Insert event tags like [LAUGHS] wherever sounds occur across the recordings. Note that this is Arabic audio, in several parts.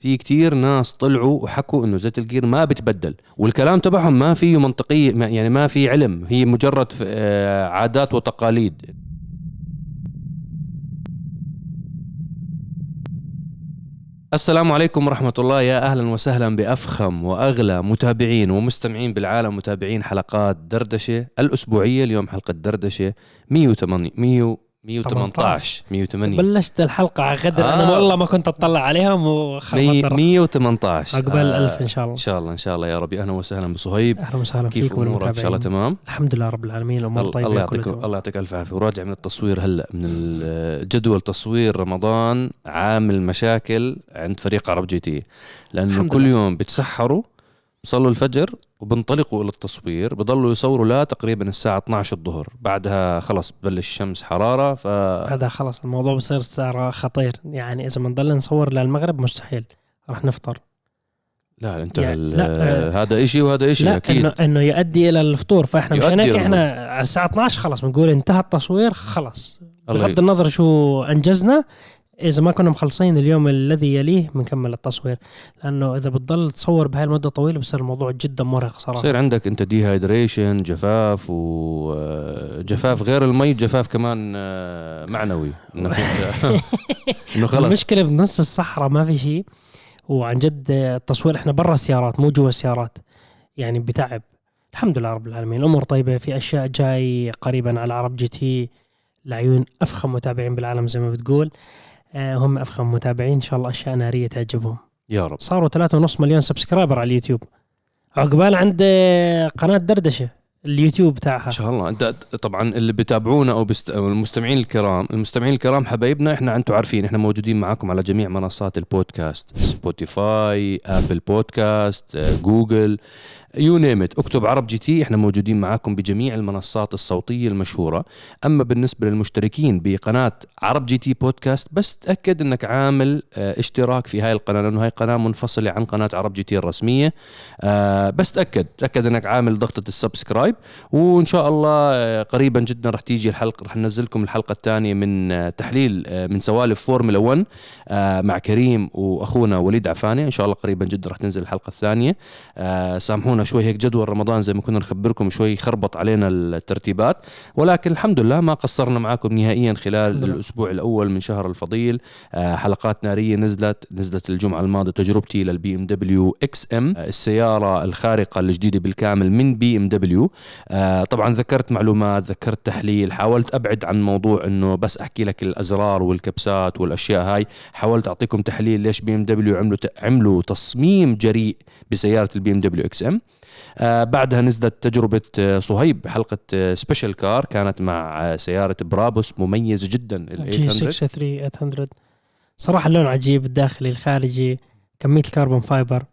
في كتير ناس طلعوا وحكوا إنه زيت الجير ما بتبدل والكلام تبعهم ما فيه منطقية ما- يعني ما في علم هي مجرد آه، عادات وتقاليد. السلام عليكم ورحمة الله. يا أهلا وسهلا بأفخم وأغلى متابعين ومستمعين بالعالم متابعين حلقات دردشة. الأسبوعية اليوم حلقة دردشة 108 100 118 108 بلشت الحلقة على غدر آه. أنا والله ما كنت أطلع عليها وخربت 100 118 عقبال آه، الألف إن شاء الله. إن شاء الله إن شاء الله يا رب أهلا وسهلا بصهيب. أهلا وسهلا كيف فيكم أمورك؟ إن شاء الله تمام؟ الحمد لله رب العالمين الأمور طيبة الله يعطيك. الله يعطيك ألف عافية. وراجع من التصوير هلأ من جدول تصوير رمضان عامل مشاكل عند فريق عرب جي تي. لأنه كل. يوم بتسحروا بصلوا الفجر وبنطلقوا إلى التصوير بضلوا يصوروا لا تقريبا الساعة 12 الظهر. بعدها خلص ببلش الشمس حرارة ف هذا خلص الموضوع بصير صار خطير. يعني إذا بنضل نصور للمغرب مستحيل راح نفطر. لا أنت يعني ال- لا، هذا إشي وهذا لا أكيد. انه إنه يؤدي إلى الفطور. فإحنا مش يؤدي هناك إلى إحنا على الساعة 12 خلص بنقول انتهى التصوير خلص بغض النظر شو أنجزنا إذا ما كنا مخلصين اليوم الذي يليه بنكمل التصوير. لأنه إذا بتضل تصور بهاي المده طويلة بصير الموضوع جدا مرهق صراحة. يصير عندك أنت dehydration جفاف وجفاف غير المي جفاف كمان آه، معنوي. [LAUGHS] إنه خلص. المشكلة بنص الصحراء ما في شيء. وعن جد التصوير إحنا برا السيارات مو جوا السيارات. يعني بتعب. الحمد لله رب العالمين. الأمور طيبة. في أشياء جاي قريبا على عرب جي تي. لعيون أفخم متابعين بالعالم زي ما بتقول. آه، هم أفخم متابعين إن شاء الله أشياء نارية تعجبهم. يا رب. صاروا 3.5 مليون subscriber على اليوتيوب. عقبال عند آه، قناة دردشة اليوتيوب إن تاعها شاء الله. أنت طبعا اللي بتابعونا أو, بست... المستمعين الكرام المستمعين الكرام حبايبنا إحنا أنتم عارفين إحنا موجودين معاكم على جميع منصات البودكاست. سبوتيفاي ابل بودكاست آه، جوجل you name it اكتب عرب جي تي إحنا موجودين معاكم بجميع المنصات الصوتية المشهورة. أما بالنسبة للمشتركين بقناة عرب جي تي بودكاست بس تأكد إنك عامل آه اشتراك في هاي القناة لأنه هاي قناة منفصلة عن قناة عرب جي تي الرسمية. آه بس تأكد تأكد إنك عامل ضغطة ال subscribe. وإن شاء الله آه، قريبا جدا رح تيجي الحلقة رح ننزلكم الحلقة الثانية من آه، تحليل آه، من سوالف فورمولا 1 آه، مع كريم وأخونا وليد عفاني. إن شاء الله قريبا جدا رح تنزل الحلقة الثانية. آه، سامحونا شوي هيك جدول رمضان زي ما كنا نخبركم شوي خربط علينا الترتيبات. ولكن الحمد لله ما قصرنا معاكم نهائيا خلال لله. الأسبوع الأول من شهر الفضيل. آه، حلقات نارية نزلت نزلت الجمعة الماضية تجربتي للبي إم دبليو إكس إم. السيارة الخارقة الجديدة بالكامل من بي إم دبليو. آه، طبعا ذكرت معلومات ذكرت تحليل حاولت أبعد عن موضوع إنه بس أحكي لك الأزرار والكبسات والأشياء هاي. حاولت أعطيكم تحليل ليش بي إم دبليو عملوا عملوا تصميم جريء بسيارة البي إم دبليو إكس إم. آه بعدها نزلت تجربة آه، صهيب. حلقة آه، special car كانت مع آه، سيارة برابوس مميزة جدا ال جي 800 6 3 800 صراحة اللون عجيب الداخلي الخارجي كمية ال carbon fiber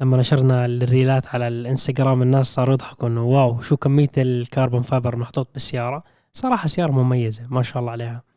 لما نشرنا الريلات على الانستغرام الناس صاروا يضحكوا إنه wow شو كمية ال carbon fiber محطوط بالسيارة. صراحة سيارة مميزة ما شاء الله عليها. آه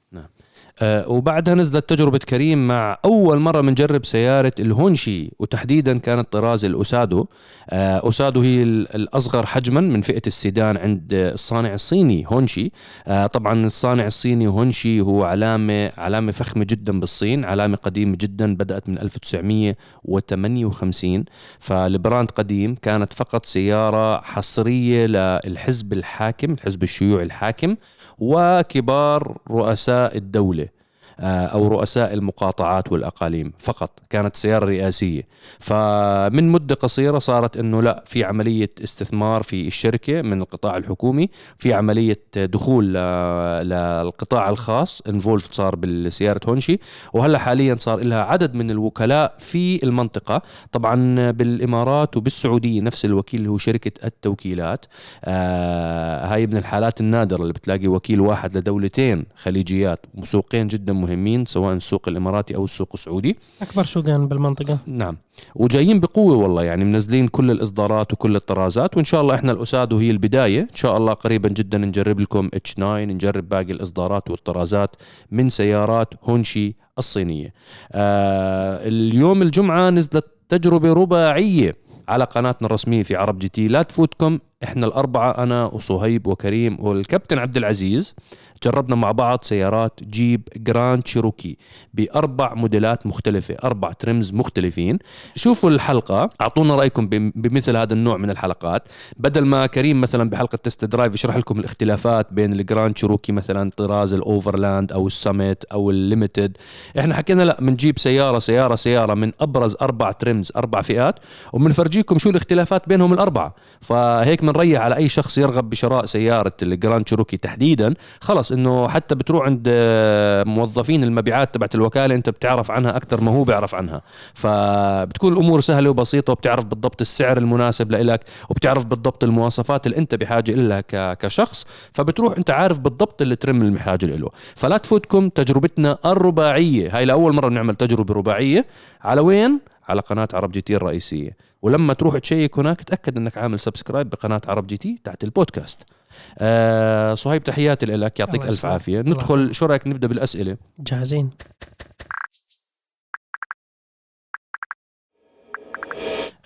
وبعدها نزلت تجربة كريم مع أول مرة بنجرب سيارة الهونشي وتحديدا كانت طراز الأوسادو. آه أوسادو هي ال- الأصغر حجما من فئة السيدان عند آه، الصانع الصيني هونشي. آه طبعا الصانع الصيني هونشي هو علامة علامة فخمة جدا بالصين علامة قديمة جدا بدأت من 1958 فالبراند قديم كانت فقط سيارة حصرية للحزب الحاكم الحزب الشيوعي الحاكم. وكبار رؤساء الدولة. آه، أو رؤساء المقاطعات والأقاليم فقط كانت سيارة رئاسية. فمن مدة قصيرة صارت أنه لا في عملية استثمار في الشركة من القطاع الحكومي في عملية دخول للقطاع الخاص انفولف صار بالسيارة هونشي. وهلأ حاليا صار لها عدد من الوكلاء في المنطقة طبعا بالإمارات وبالسعودية نفس الوكيل اللي هو شركة التوكيلات. آه هاي من الحالات النادرة اللي بتلاقي وكيل واحد لدولتين خليجيات وسوقين جدا مهمين سواء السوق الإماراتي أو السوق السعودي. أكبر سوقان بالمنطقة. نعم. وجايين بقوة والله يعني منزلين كل الإصدارات وكل الطرازات وإن شاء الله إحنا الأساد وهي البداية. إن شاء الله قريبا جدا نجرب لكم اتش 9 نجرب باقي الإصدارات والطرازات من سيارات هونشي الصينية. آه اليوم الجمعة نزلت تجربة رباعية على قناتنا الرسمية في عرب جي تي. لا تفوتكم إحنا الأربعة أنا وصهيب وكريم والكابتن عبد العزيز جربنا مع بعض سيارات جيب جراند شيروكي بأربع موديلات مختلفة أربع trims مختلفين. شوفوا الحلقة أعطونا رأيكم بم- بمثل هذا النوع من الحلقات. بدل ما كريم مثلا بحلقة test drive يشرح لكم الاختلافات بين الجراند شيروكي مثلا طراز الاوفرلاند أو السمت أو الليمتد إحنا حكينا لا بنجيب سيارة سيارة سيارة من أبرز أربع trims أربع فئات وبنفرجيكم شو الاختلافات بينهم الأربعة. فهيك بنريح على أي شخص يرغب بشراء سيارة الجراند شيروكي تحديدا. خلص إنه حتى بتروح عند آه، موظفين المبيعات تبعت الوكالة أنت بتعرف عنها أكثر ما هو بيعرف عنها. فبتكون الأمور سهلة وبسيطة وبتعرف بالضبط السعر المناسب لإلك وبتعرف بالضبط المواصفات اللي أنت بحاجة لها كشخص. فبتروح أنت عارف بالضبط ال trim المحتاج له. فلا تفوتكم تجربتنا الرباعية. هاي لأول مرة بنعمل تجربة رباعية. على وين؟ على قناة عرب جي تي الرئيسية. ولما تروح check هناك تأكد إنك عامل subscribe بقناة عرب جي تي تحت البودكاست. آه صهيب تحياتي لك يعطيك ألف. عافية. الله ندخل شو رأيك نبدأ بالأسئلة؟ جاهزين.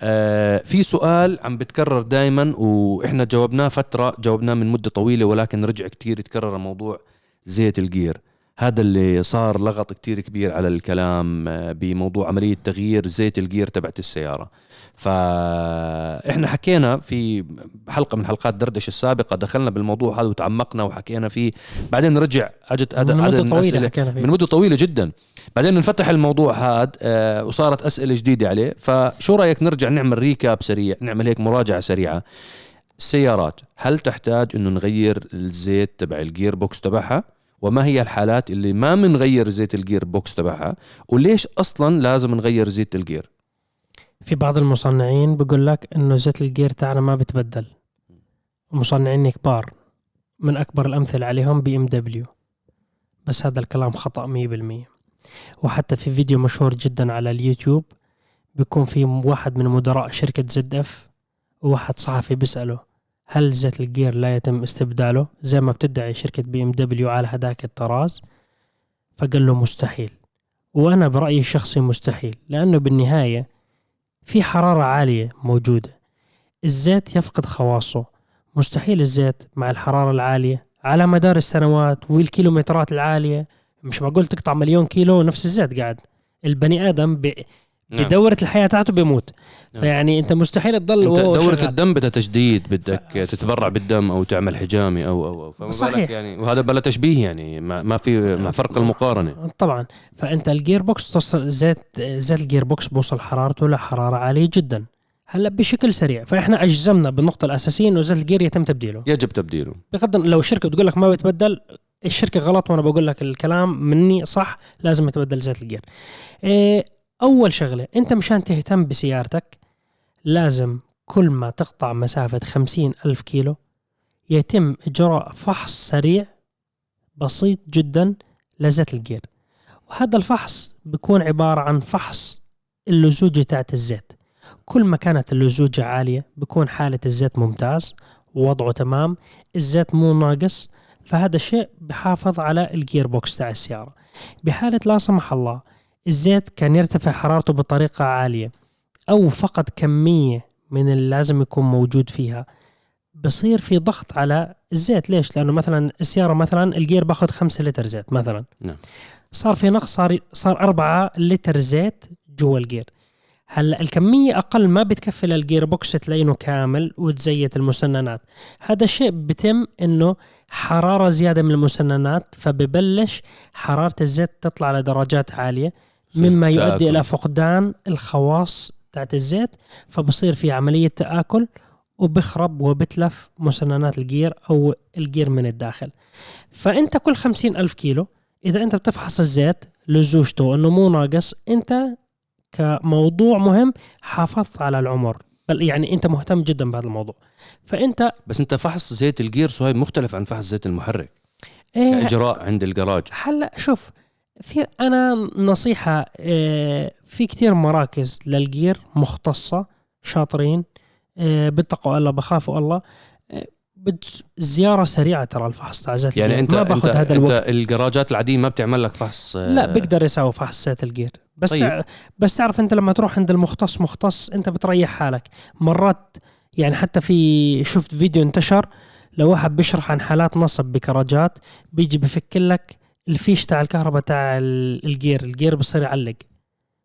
آه في سؤال عم بتكرر دائما وإحنا جاوبناه فترة جاوبناه من مدة طويلة ولكن رجع كتير يتكرر موضوع زيت الجير. هذا اللي صار لغط كتير كبير على الكلام آه، بموضوع عملية تغيير زيت الجير تبعت السيارة. فإحنا حكينا في حلقة من حلقات دردشة السابقة دخلنا بالموضوع هذا وتعمقنا وحكينا فيه. بعدين رجع أجت عدد من مدة طويلة الأسئلة حكينا فيه. من مدة طويلة جدا. بعدين انفتح الموضوع هذا آه، وصارت أسئلة جديدة عليه. فشو رأيك نرجع نعمل recap سريع نعمل هيك مراجعة سريعة؟ السيارات هل تحتاج إنه نغير الزيت تبع ال gearbox تبعها؟ وما هي الحالات اللي ما بنغير زيت ال gearbox تبعها؟ وليش أصلا لازم نغير زيت الجير؟ في بعض المصنعين بيقول لك إنه زيت الجير تاعنا ما بتبدل. مصنعين كبار من أكبر الأمثلة عليهم بي ام دبليو بس هذا الكلام خطأ 100% وحتى في فيديو مشهور جدا على اليوتيوب بيكون في واحد من مدراء شركة زد اف وواحد صحفي بيسأله هل زيت الجير لا يتم استبداله؟ زي ما بتدعي شركة بي إم دبليو على هذاك الطراز. فقال له مستحيل. وأنا برأيي الشخصي مستحيل لأنه بالنهاية في حرارة عالية موجودة. الزيت يفقد خواصه. مستحيل الزيت مع الحرارة العالية على مدار السنوات والكيلومترات العالية. مش معقول تقطع مليون كيلو نفس الزيت قاعد. البني آدم ب... بدورة الحياة تاعته بيموت. نعم. فيعني أنت مستحيل تضل أنت دورة شغال. الدم بدها تجديد بدك تتبرع بالدم أو تعمل حجامة أو أو أو. فما صحيح. بالك يعني وهذا بلا تشبيه يعني ما ما في مع فرق المقارنة. طبعا. فأنت ال gearbox توصل زيت زيت ال gearbox بوصل حرارته لحرارة عالية جدا. هلأ بشكل سريع. فإحنا أجزمنا بالنقطة الأساسية إنه زيت الجير يتم تبديله. يجب تبديله. بغض لو الشركة بتقول لك ما بتبدل الشركة غلط وأنا بقول لك الكلام مني صح لازم يتبدل زيت الجير. إيه أول شغلة أنت مشان تهتم بسيارتك لازم كل ما تقطع مسافة خمسين ألف كيلو يتم إجراء فحص سريع بسيط جدا لزيت ال gear. وهذا الفحص بيكون عبارة عن فحص اللزوجة تاعت الزيت. كل ما كانت اللزوجة عالية بيكون حالة الزيت ممتاز وضعه تمام الزيت مو ناقص فهذا الشيء بحافظ على ال gearbox تاع السيارة. بحالة لا سمح الله الزيت كان يرتفع حرارته بطريقة عالية أو فقد كمية من اللي لازم يكون موجود فيها بصير في ضغط على الزيت ليش؟ لأنه مثلا السيارة مثلا ال gear باخذ خمسة لتر زيت مثلا نعم. صار في نقص صار صار أربعة لتر زيت جوا ال gear هلا الكمية أقل ما بتكفي لل gearbox تلاقينه كامل وتزيت المسننات هذا الشيء بتم إنه حرارة زيادة من المسننات فببلش حرارة الزيت تطلع لدرجات عالية مما يؤدي. إلى فقدان الخواص تاعت الزيت فبصير في عملية تآكل وبخرب وبتلف مسننات الجير أو الجير من الداخل فأنت كل خمسين ألف كيلو إذا أنت بتفحص الزيت لزوجته أنه مو ناقص أنت كموضوع مهم حافظت على العمر. بل يعني أنت مهتم جدا بهذا الموضوع. فأنت بس أنت فحص زيت الجير صهيب مختلف عن فحص زيت المحرك. إيه كإجراء عند الجراج. هلا شوف في أنا نصيحة آه، في كثير مراكز للجير مختصة شاطرين آه، بتقوا الله بخافوا الله. زيارة سريعة ترى الفحص تاع زيت يعني الجير. انت ما انت, باخذ هذا أنت الوقت. الجراجات العاديه ما بتعمل لك فحص آه، لا بيقدر يساوي فحص زيت الجير. بس طيب. تع... بس تعرف أنت لما تروح عند المختص مختص أنت بتريح حالك. مرات يعني حتى في شفت فيديو انتشر لو واحد بيشرح عن حالات نصب بكراجات بيجي بفك لك الفيش تاع الكهرباء تاع ال- الجير. الجير بصير يعلق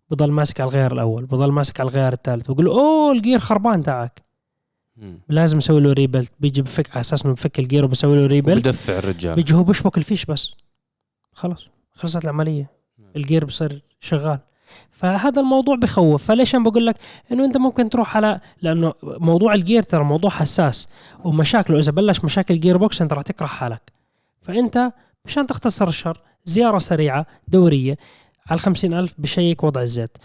بضل ماسك على الغير الأول بضل ماسك على الغير الثالث بقول أوه ال gear خربان تاعك. مم. لازم أسوي له rebuild بيجي بفك على أساس إنه بفك ال gear وبسوي له rebuild بدفع الرجال. بيجي هو بيشبك الفيش بس. خلاص. خلصت العملية. ال gear بصير شغال. فهذا الموضوع بخوف. فليش أنا بقول لك إنه أنت ممكن تروح على لأنه موضوع ال gear ترى موضوع حساس. ومشاكله إذا بلش مشاكل gearbox أنت راح تكره حالك. فأنت مشان تختصر الشر زيارة سريعة دورية. على الخمسين ألف بشيك وضع الزيت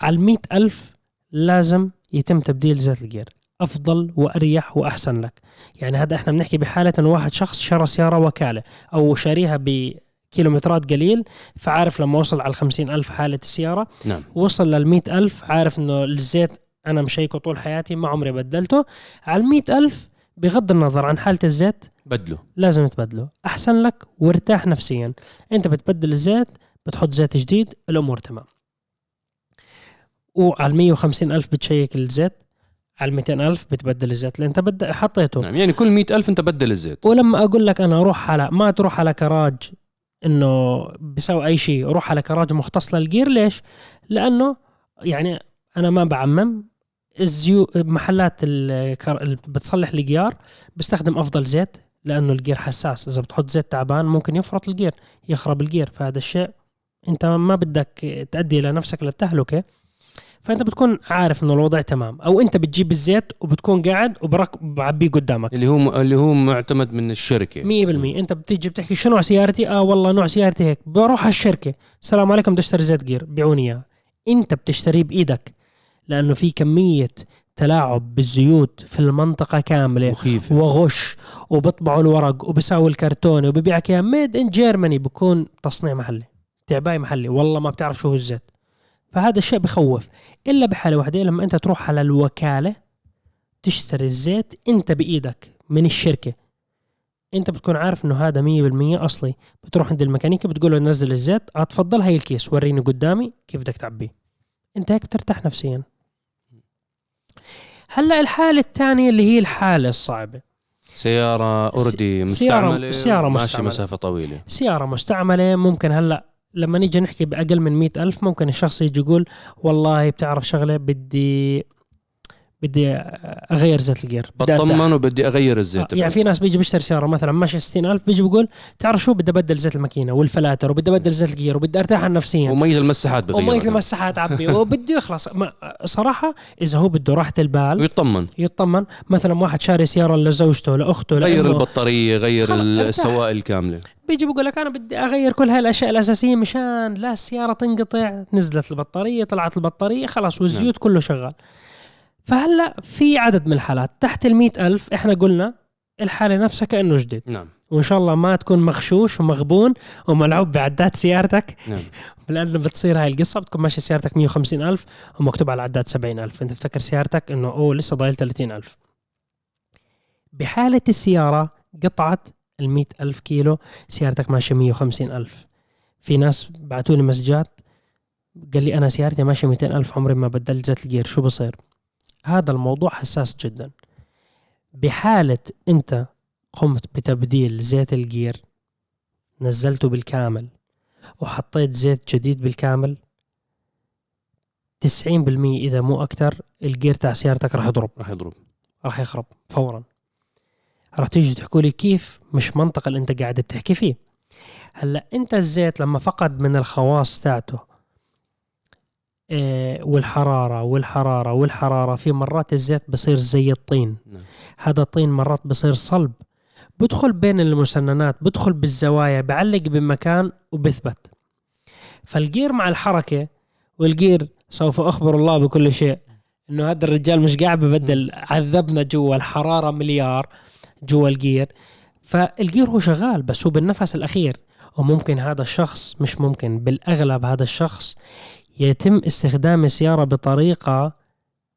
على المئة ألف لازم يتم تبديل زيت الجير أفضل وأريح وأحسن لك. يعني هذا إحنا بنحكي بحالة أنه واحد شخص شرى سيارة وكالة أو شاريها بكيلومترات قليل فعارف لما وصل على الخمسين ألف حالة السيارة نعم. وصل للمئة ألف عارف أنه الزيت أنا مشيكه طول حياتي ما عمري بدلته. على المئة ألف بغض النظر عن حالة الزيت بدله. لازم تبدله. أحسن لك وارتاح نفسيا. أنت بتبدل الزيت بتحط زيت جديد الأمور تمام. وعلى 150 ألف بتشيك الزيت. على 200 ألف بتبدل الزيت. اللي أنت بد... حطيته. نعم يعني كل مئة ألف أنت بدل الزيت. ولما أقول لك أنا أروح على ما تروح على كراج إنه بيسوي أي شيء روح على كراج مختص للجير. ليش؟ لأنه يعني أنا ما بعمم. الزيو محلات الكر... اللي بتصلح ال gear بستخدم أفضل زيت لأنه ال gear حساس. إذا بتحط زيت تعبان ممكن يفرط ال gear يخرب ال gear. فهذا الشيء أنت ما بدك تؤدي إلى نفسك للتهلكة. فأنت بتكون عارف إنه الوضع تمام. أو أنت بتجيب الزيت وبتكون قاعد وبرك بعبيه قدامك. اللي هو اللي هو معتمد من الشركة. 100% أنت بتيجي بتحكي شو نوع سيارتي؟ آه والله نوع سيارتي هيك. بروح على الشركة. السلام عليكم بدي أشتري زيت جير. بيعوني إياه. أنت بتشتريه بإيدك. لأنه في كمية تلاعب بالزيوت في المنطقة كاملة. مخيفة. وغش. وبطبعوا الورق. وبساوي الكرتونه وببيعك إياه. ميد ان جيرماني بكون تصنيع محلي. تعباي محلي. والله ما بتعرف شو هو الزيت. فهذا الشيء بخوف. إلا بحالة واحدة لما أنت تروح على الوكالة تشتري الزيت أنت بإيدك من الشركة. أنت بتكون عارف إنه هذا 100% أصلي. بتروح عند الميكانيكي بتقول له نزل الزيت آه تفضل هي الكيس وريني قدامي كيف بدك تعبيه. أنت هيك بترتاح نفسيا. هلأ الحالة الثانية اللي هي الحالة الصعبة. سيارة أوردي سيارة- مستعملة سيارة ماشي مستعملة. مسافة طويلة. سيارة مستعملة ممكن هلأ لما نيجي نحكي بأقل من مئة ألف ممكن الشخص يجي يقول والله بتعرف شغلة بدي بدي أغير زيت الجير. بطمن وبدي أغير الزيت آه، يعني في ناس بيجي بيشتري سيارة مثلا ماشي 60 ألف بيجي بيقول تعرف شو؟ بدي أبدل زيت الماكينة والفلاتر وبدي أبدل زيت الجير وبدي أرتاح نفسيا. ومية المساحات بغيرها ومية كمان. المساحات عبي وبده يخلص. ما صراحة إذا هو بده راحة البال ويطمن. يطمن. مثلا واحد شاري سيارة لزوجته لأخته غير لأمه البطارية غير أرتاح. السوائل الكاملة. بيجي بقول لك أنا بدي أغير كل هاي الأشياء الأساسية مشان لا السيارة تنقطع. نزلت البطارية طلعت البطارية خلاص والزيوت كله شغال. فهلا في عدد من الحالات. تحت ال ألف إحنا قلنا الحالة نفسها كأنه جديد. نعم. وإن شاء الله ما تكون مغشوش ومغبون وملعوب بعدات سيارتك. نعم. [LAUGHS] لأنه بتصير هاي القصة بتكون ماشي سيارتك 150 ألف ومكتوب على العداد 70 ألف. أنت تفكر سيارتك إنه أوه لسه ضايل 30 ألف. بحالة السيارة قطعت ال ألف كيلو سيارتك ماشية 150 ألف. في ناس بعثوا لي مسجات قال لي أنا سيارتي ماشية 200 ألف عمري ما بدلت زيت الجير شو بصير؟ هذا الموضوع حساس جدا. بحالة أنت قمت بتبديل زيت الجير نزلته بالكامل وحطيت زيت جديد بالكامل 90% إذا مو أكثر الجير تاع سيارتك راح يضرب. راح يضرب. راح يخرب فورا. راح تيجي تحكوا لي كيف مش منطق اللي أنت قاعد بتحكي فيه. هلأ أنت الزيت لما فقد من الخواص تاعته والحرارة والحرارة والحرارة. في مرات الزيت بصير زي الطين. نعم. هذا الطين مرات بصير صلب. بدخل بين المسننات بدخل بالزوايا بعلق بمكان وبثبت. فالجير مع الحركة والجير سوف أخبر الله بكل شيء إنه هذا الرجال مش قاعد ببدل عذبنا جوا الحرارة مليار جوا الجير فالجير هو شغال بس هو بالنفس الأخير. وممكن هذا الشخص مش ممكن بالأغلب هذا الشخص يتم استخدام السيارة بطريقة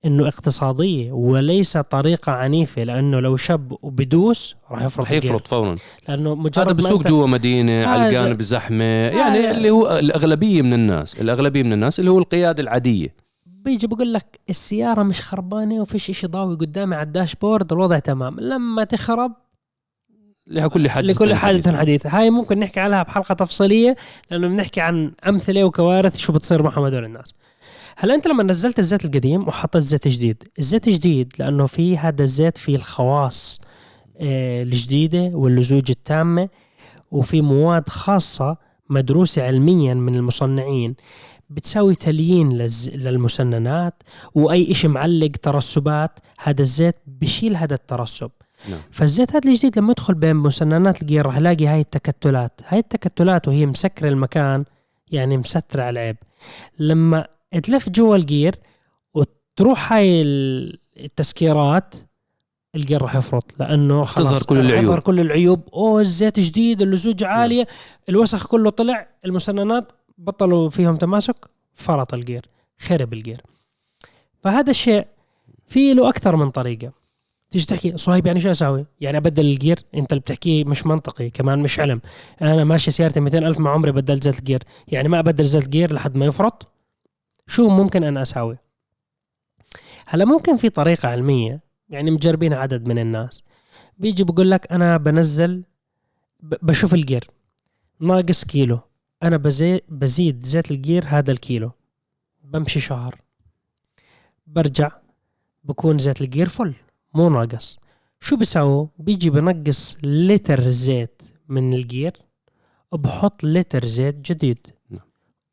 إنه اقتصادية وليس طريقة عنيفة لأنه لو شب وبدوس راح يفرط راح. يفرط فورا. لأنه مجرد هذا بسوق جوا مدينة على هذا- الجانب زحمة يعني اللي هو الأغلبية من الناس الأغلبية من الناس اللي هو القيادة العادية. بيجي بقول لك السيارة مش خربانة وفيش إشي ضاوي قدامي على الداشبورد الوضع تمام. لما تخرب لكل حادث لكل حادث حديث هاي ممكن نحكي عليها بحلقة تفصيلية لأنه بنحكي عن أمثلة وكوارث شو بتصير معهم هدول الناس. هلا أنت لما نزلت الزيت القديم وحطيت زيت جديد الزيت جديد لأنه في هذا الزيت فيه الخواص آه، الجديدة واللزوج التامة وفي مواد خاصة مدروسة علميا من المصنعين بتساوي تليين للز- للمسننات وأي شيء معلق ترسبات هذا الزيت بشيل هذا الترسب. نعم. فالزيت هذا الجديد لما يدخل بين مسننات ال gear راح ألاقي هاي التكتلات. هاي التكتلات وهي مسكره المكان يعني مستّرة على العيب. لما تلف جوا ال gear وتروح هاي ال- التسكيرات ال gear راح يفرط لأنه خلاص تظهر كل العيوب. تظهر كل العيوب. أوه الزيت جديد اللزوجة عالية. الوسخ كله طلع المسننات بطلوا فيهم تماسك فرط ال gear خرب ال gear فهذا الشيء في له أكثر من طريقة. تيجي تحكي صهيب يعني شو أسوي؟ يعني أبدل ال gear أنت اللي بتحكيه مش منطقي كمان مش علمي. أنا ماشي سيارتي 200 ألف ما عمري بدلت زيت ال gear. يعني ما أبدل زيت ال gear لحد ما يفرط. شو ممكن أنا أسوي هلا ممكن في طريقة علمية يعني مجربين عدد من الناس. بيجي بقول لك أنا بنزل بشوف ال gear. ناقص كيلو. أنا بزي بزيد زيت ال gear هذا الكيلو. بمشي شهر. برجع بكون زيت ال gear full. مو ناقص. شو بيساووا؟ بيجي بنقص لتر زيت من ال gear وبحط لتر زيت جديد. نعم.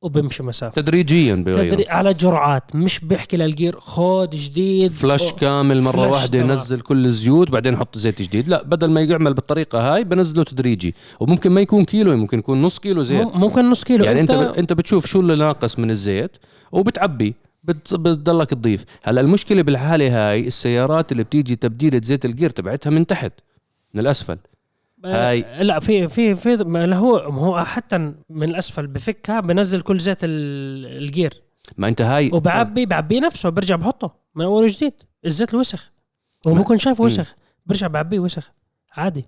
وبمشي مسافة. تدريجيا بيغير تدري على جرعات. مش بيحكي لل gear خود جديد. flush كامل مرة flush واحدة. ينزل كل الزيوت بعدين يحط زيت جديد. لا بدل ما يعمل بالطريقة هاي بنزله تدريجي. وممكن ما يكون كيلو ممكن يكون نص كيلو زيت. مم- ممكن نص كيلو. يعني أنت ب... أنت بتشوف شو اللي ناقص من الزيت وبتعبي. بت... بتضلك تضيف. هلا المشكلة بالحالة هاي السيارات اللي بتيجي تبديله زيت الجير تبعتها من تحت من الأسفل. هاي- هاي لا في في في هو هو حتى من الأسفل بفكها بنزل كل زيت ال- الجير. ما أنت هاي وبعبي بعبيه نفسه برجع بحطه من أول وجديد. الزيت الوسخ. هو بكون شايف. وسخ. برجع بعبيه وسخ. عادي.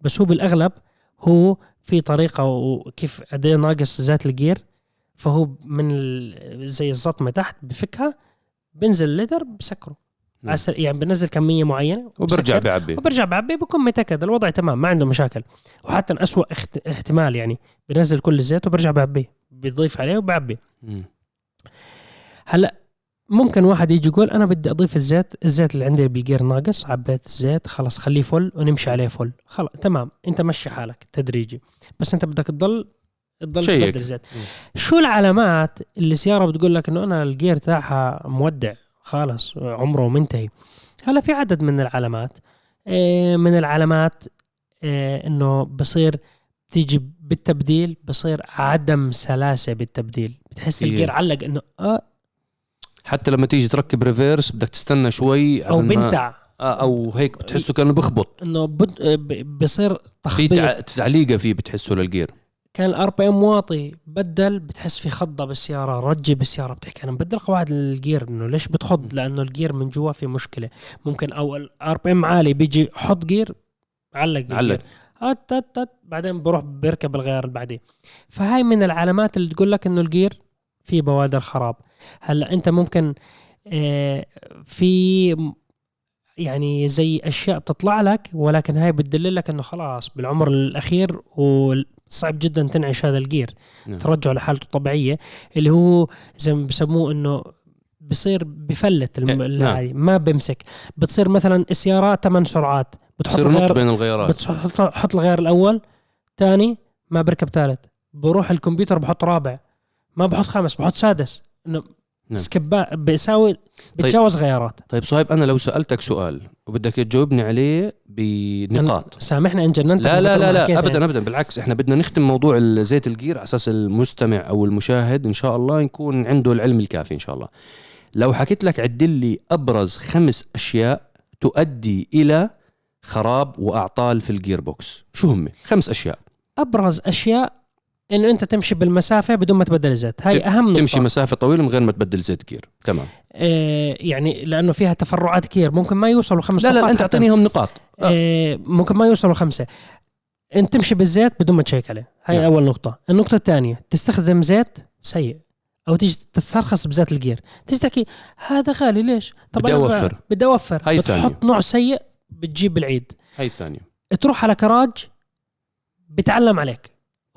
بس هو بالأغلب هو في طريقة وكيف قد إيه ناقص زيت الجير. فهو من ال- زي الزطمه تحت بفكها بنزل لتر بسكره. نعم. عسل- يعني بنزل كمية معينة وبرجع بعبي وبرجع بعبي بكون متأكد الوضع تمام ما عنده مشاكل. وحتى اسوء اخت... احتمال يعني بنزل كل الزيت وبرجع بعبيه بيضيف عليه وبعبي. هلا ممكن واحد يجي يقول أنا بدي أضيف الزيت الزيت اللي عندي بالجير ناقص عبيت الزيت خلص خليه فل ونمشي عليه فل. خلص تمام أنت مشي حالك تدريجي. بس أنت بدك تضل تضل. تبدل زيت. شو العلامات اللي السياره بتقول لك إنه أنا ال gear تاعها مودع؟ خلاص عمره منتهي. هلا في عدد من العلامات. آه، من العلامات آه، إنه بصير تيجي بالتبديل بصير عدم سلاسة بالتبديل. بتحس إيه. ال gear علق إنه آه. حتى لما تيجي تركب reverse بدك تستنى شوي أو بنتع. آه، أو هيك بتحسه كأنه بخبط. إنه بد... آه، بصير في تخبيط. تع... تعليقة فيه بتحسه لل gear. كان ال RPM واطي بدل بتحس في خضة بالسيارة رجة بالسيارة بتحكي. أنا مبدل قواعد ال gear إنه ليش بتخض؟ لأنه ال gear من جوا في مشكلة. ممكن أو ال RPM عالي بيجي حط gear علق علق. هات هات بعدين بروح بيركب الغيار اللي بعديه. فهاي من العلامات اللي تقول لك إنه ال gear في بوادر خراب. هلأ أنت ممكن آه، في يعني زي أشياء بتطلع لك ولكن هاي بتدل لك إنه خلاص بالعمر الأخير وصعب جدا تنعش هذا الجير نعم. ترجعه لحالته الطبيعية اللي هو زي ما بسموه إنه بصير بفلت الم... نعم. ما بمسك بتصير مثلا السيارات ثمان سرعات بتحط الغير بين الغيارات بتحط حط الغير الأول ثاني ما بركب ثالث بروح الكمبيوتر بحط رابع ما بحط خامس بحط سادس إنه نعم. skip بيساوي بتجاوز غيارات. طيب صهيب أنا لو سألتك سؤال وبدك تجاوبني عليه بنقاط. سامحنا ان جننتك لا لا لا لا ابدا يعني. ابدا بالعكس إحنا بدنا نختم موضوع زيت ال gear على أساس المستمع أو المشاهد. إن شاء الله يكون عنده العلم الكافي إن شاء الله. لو حكيت لك عدل لي أبرز خمس أشياء تؤدي إلى خراب وأعطال في ال gearbox شو هم؟ خمس أشياء. أبرز أشياء انه أنت تمشي بالمسافة بدون ما تبدل الزيت هاي أهم نقطة. تمشي مسافة طويلة من غير ما تبدل زيت gear تمام. آه يعني لأنه فيها تفرعات كثير ممكن ما يوصلوا خمس لا لا, أنت. أعطينيهم نقاط. آه. ممكن ما يوصلوا خمسة. انت تمشي بالزيت بدون ما تشيك عليه. هاي نعم. أول نقطة. النقطة الثانية تستخدم زيت سيء أو تيجي تسترخص بزيت ال gear تيجي تحكي هذا غالي ليش؟ طب بدي أوفر. بدي أوفر. هاي بتحط ثانية. نوع سيء بتجيب العيد. هاي الثانية تروح على كراج بتعلم عليك.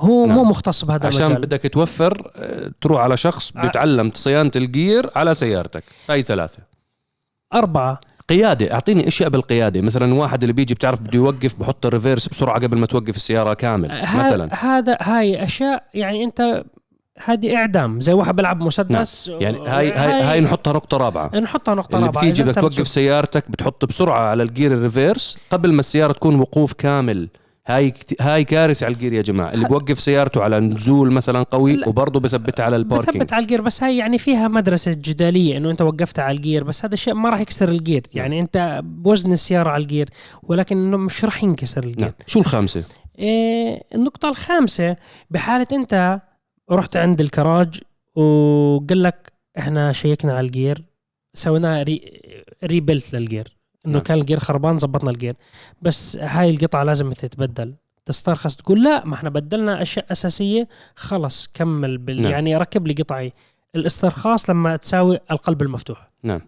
هو نعم. مو مختص بهذا عشان المجال. بدك توفر آه، تروح على شخص ع- بيتعلم صيانة ال gear على سيارتك. هاي ثلاثة. أربعة. قيادة أعطيني أشياء بالقيادة. مثلا واحد اللي بيجي بتعرف بده يوقف بحط ال reverse بسرعة قبل ما توقف السيارة كامل ه- مثلا. هذا هاي أشياء يعني أنت هذه إعدام. زي واحد بيلعب مسدس يعني هاي هاي هاي نحطها نقطة رابعة. نحطها نقطة اللي رابعة. بتيجي بدك توقف سيارتك بتحط بسرعة على الجير ال reverse قبل ما السيارة تكون وقوف كامل. هاي كت- هاي كارثة على الجير يا جماعة. اللي بوقف سيارته على نزول مثلا قوي. وبرضه بثبتها على ال parking. بثبت على الجير بس هاي يعني فيها مدرسة جدالية إنه أنت وقفتها على الجير بس هذا الشيء ما راح يكسر الجير. يعني أنت بوزن السيارة على الجير ولكن إنه مش راح ينكسر الجير. نعم. شو الخامسة؟ إيه النقطة الخامسة بحالة أنت رحت عند الكراج وقال لك إحنا شيكنا على الجير سوينا re rebuild للجير. إنه نعم. كان الجير خربان زبطنا الجير. بس هاي القطعة لازم تتبدل. تسترخص تقول لا ما إحنا بدلنا أشياء أساسية خلص كمل بال نعم. يعني ركب لي قطعي الاسترخاص لما تساوي القلب المفتوح. نعم.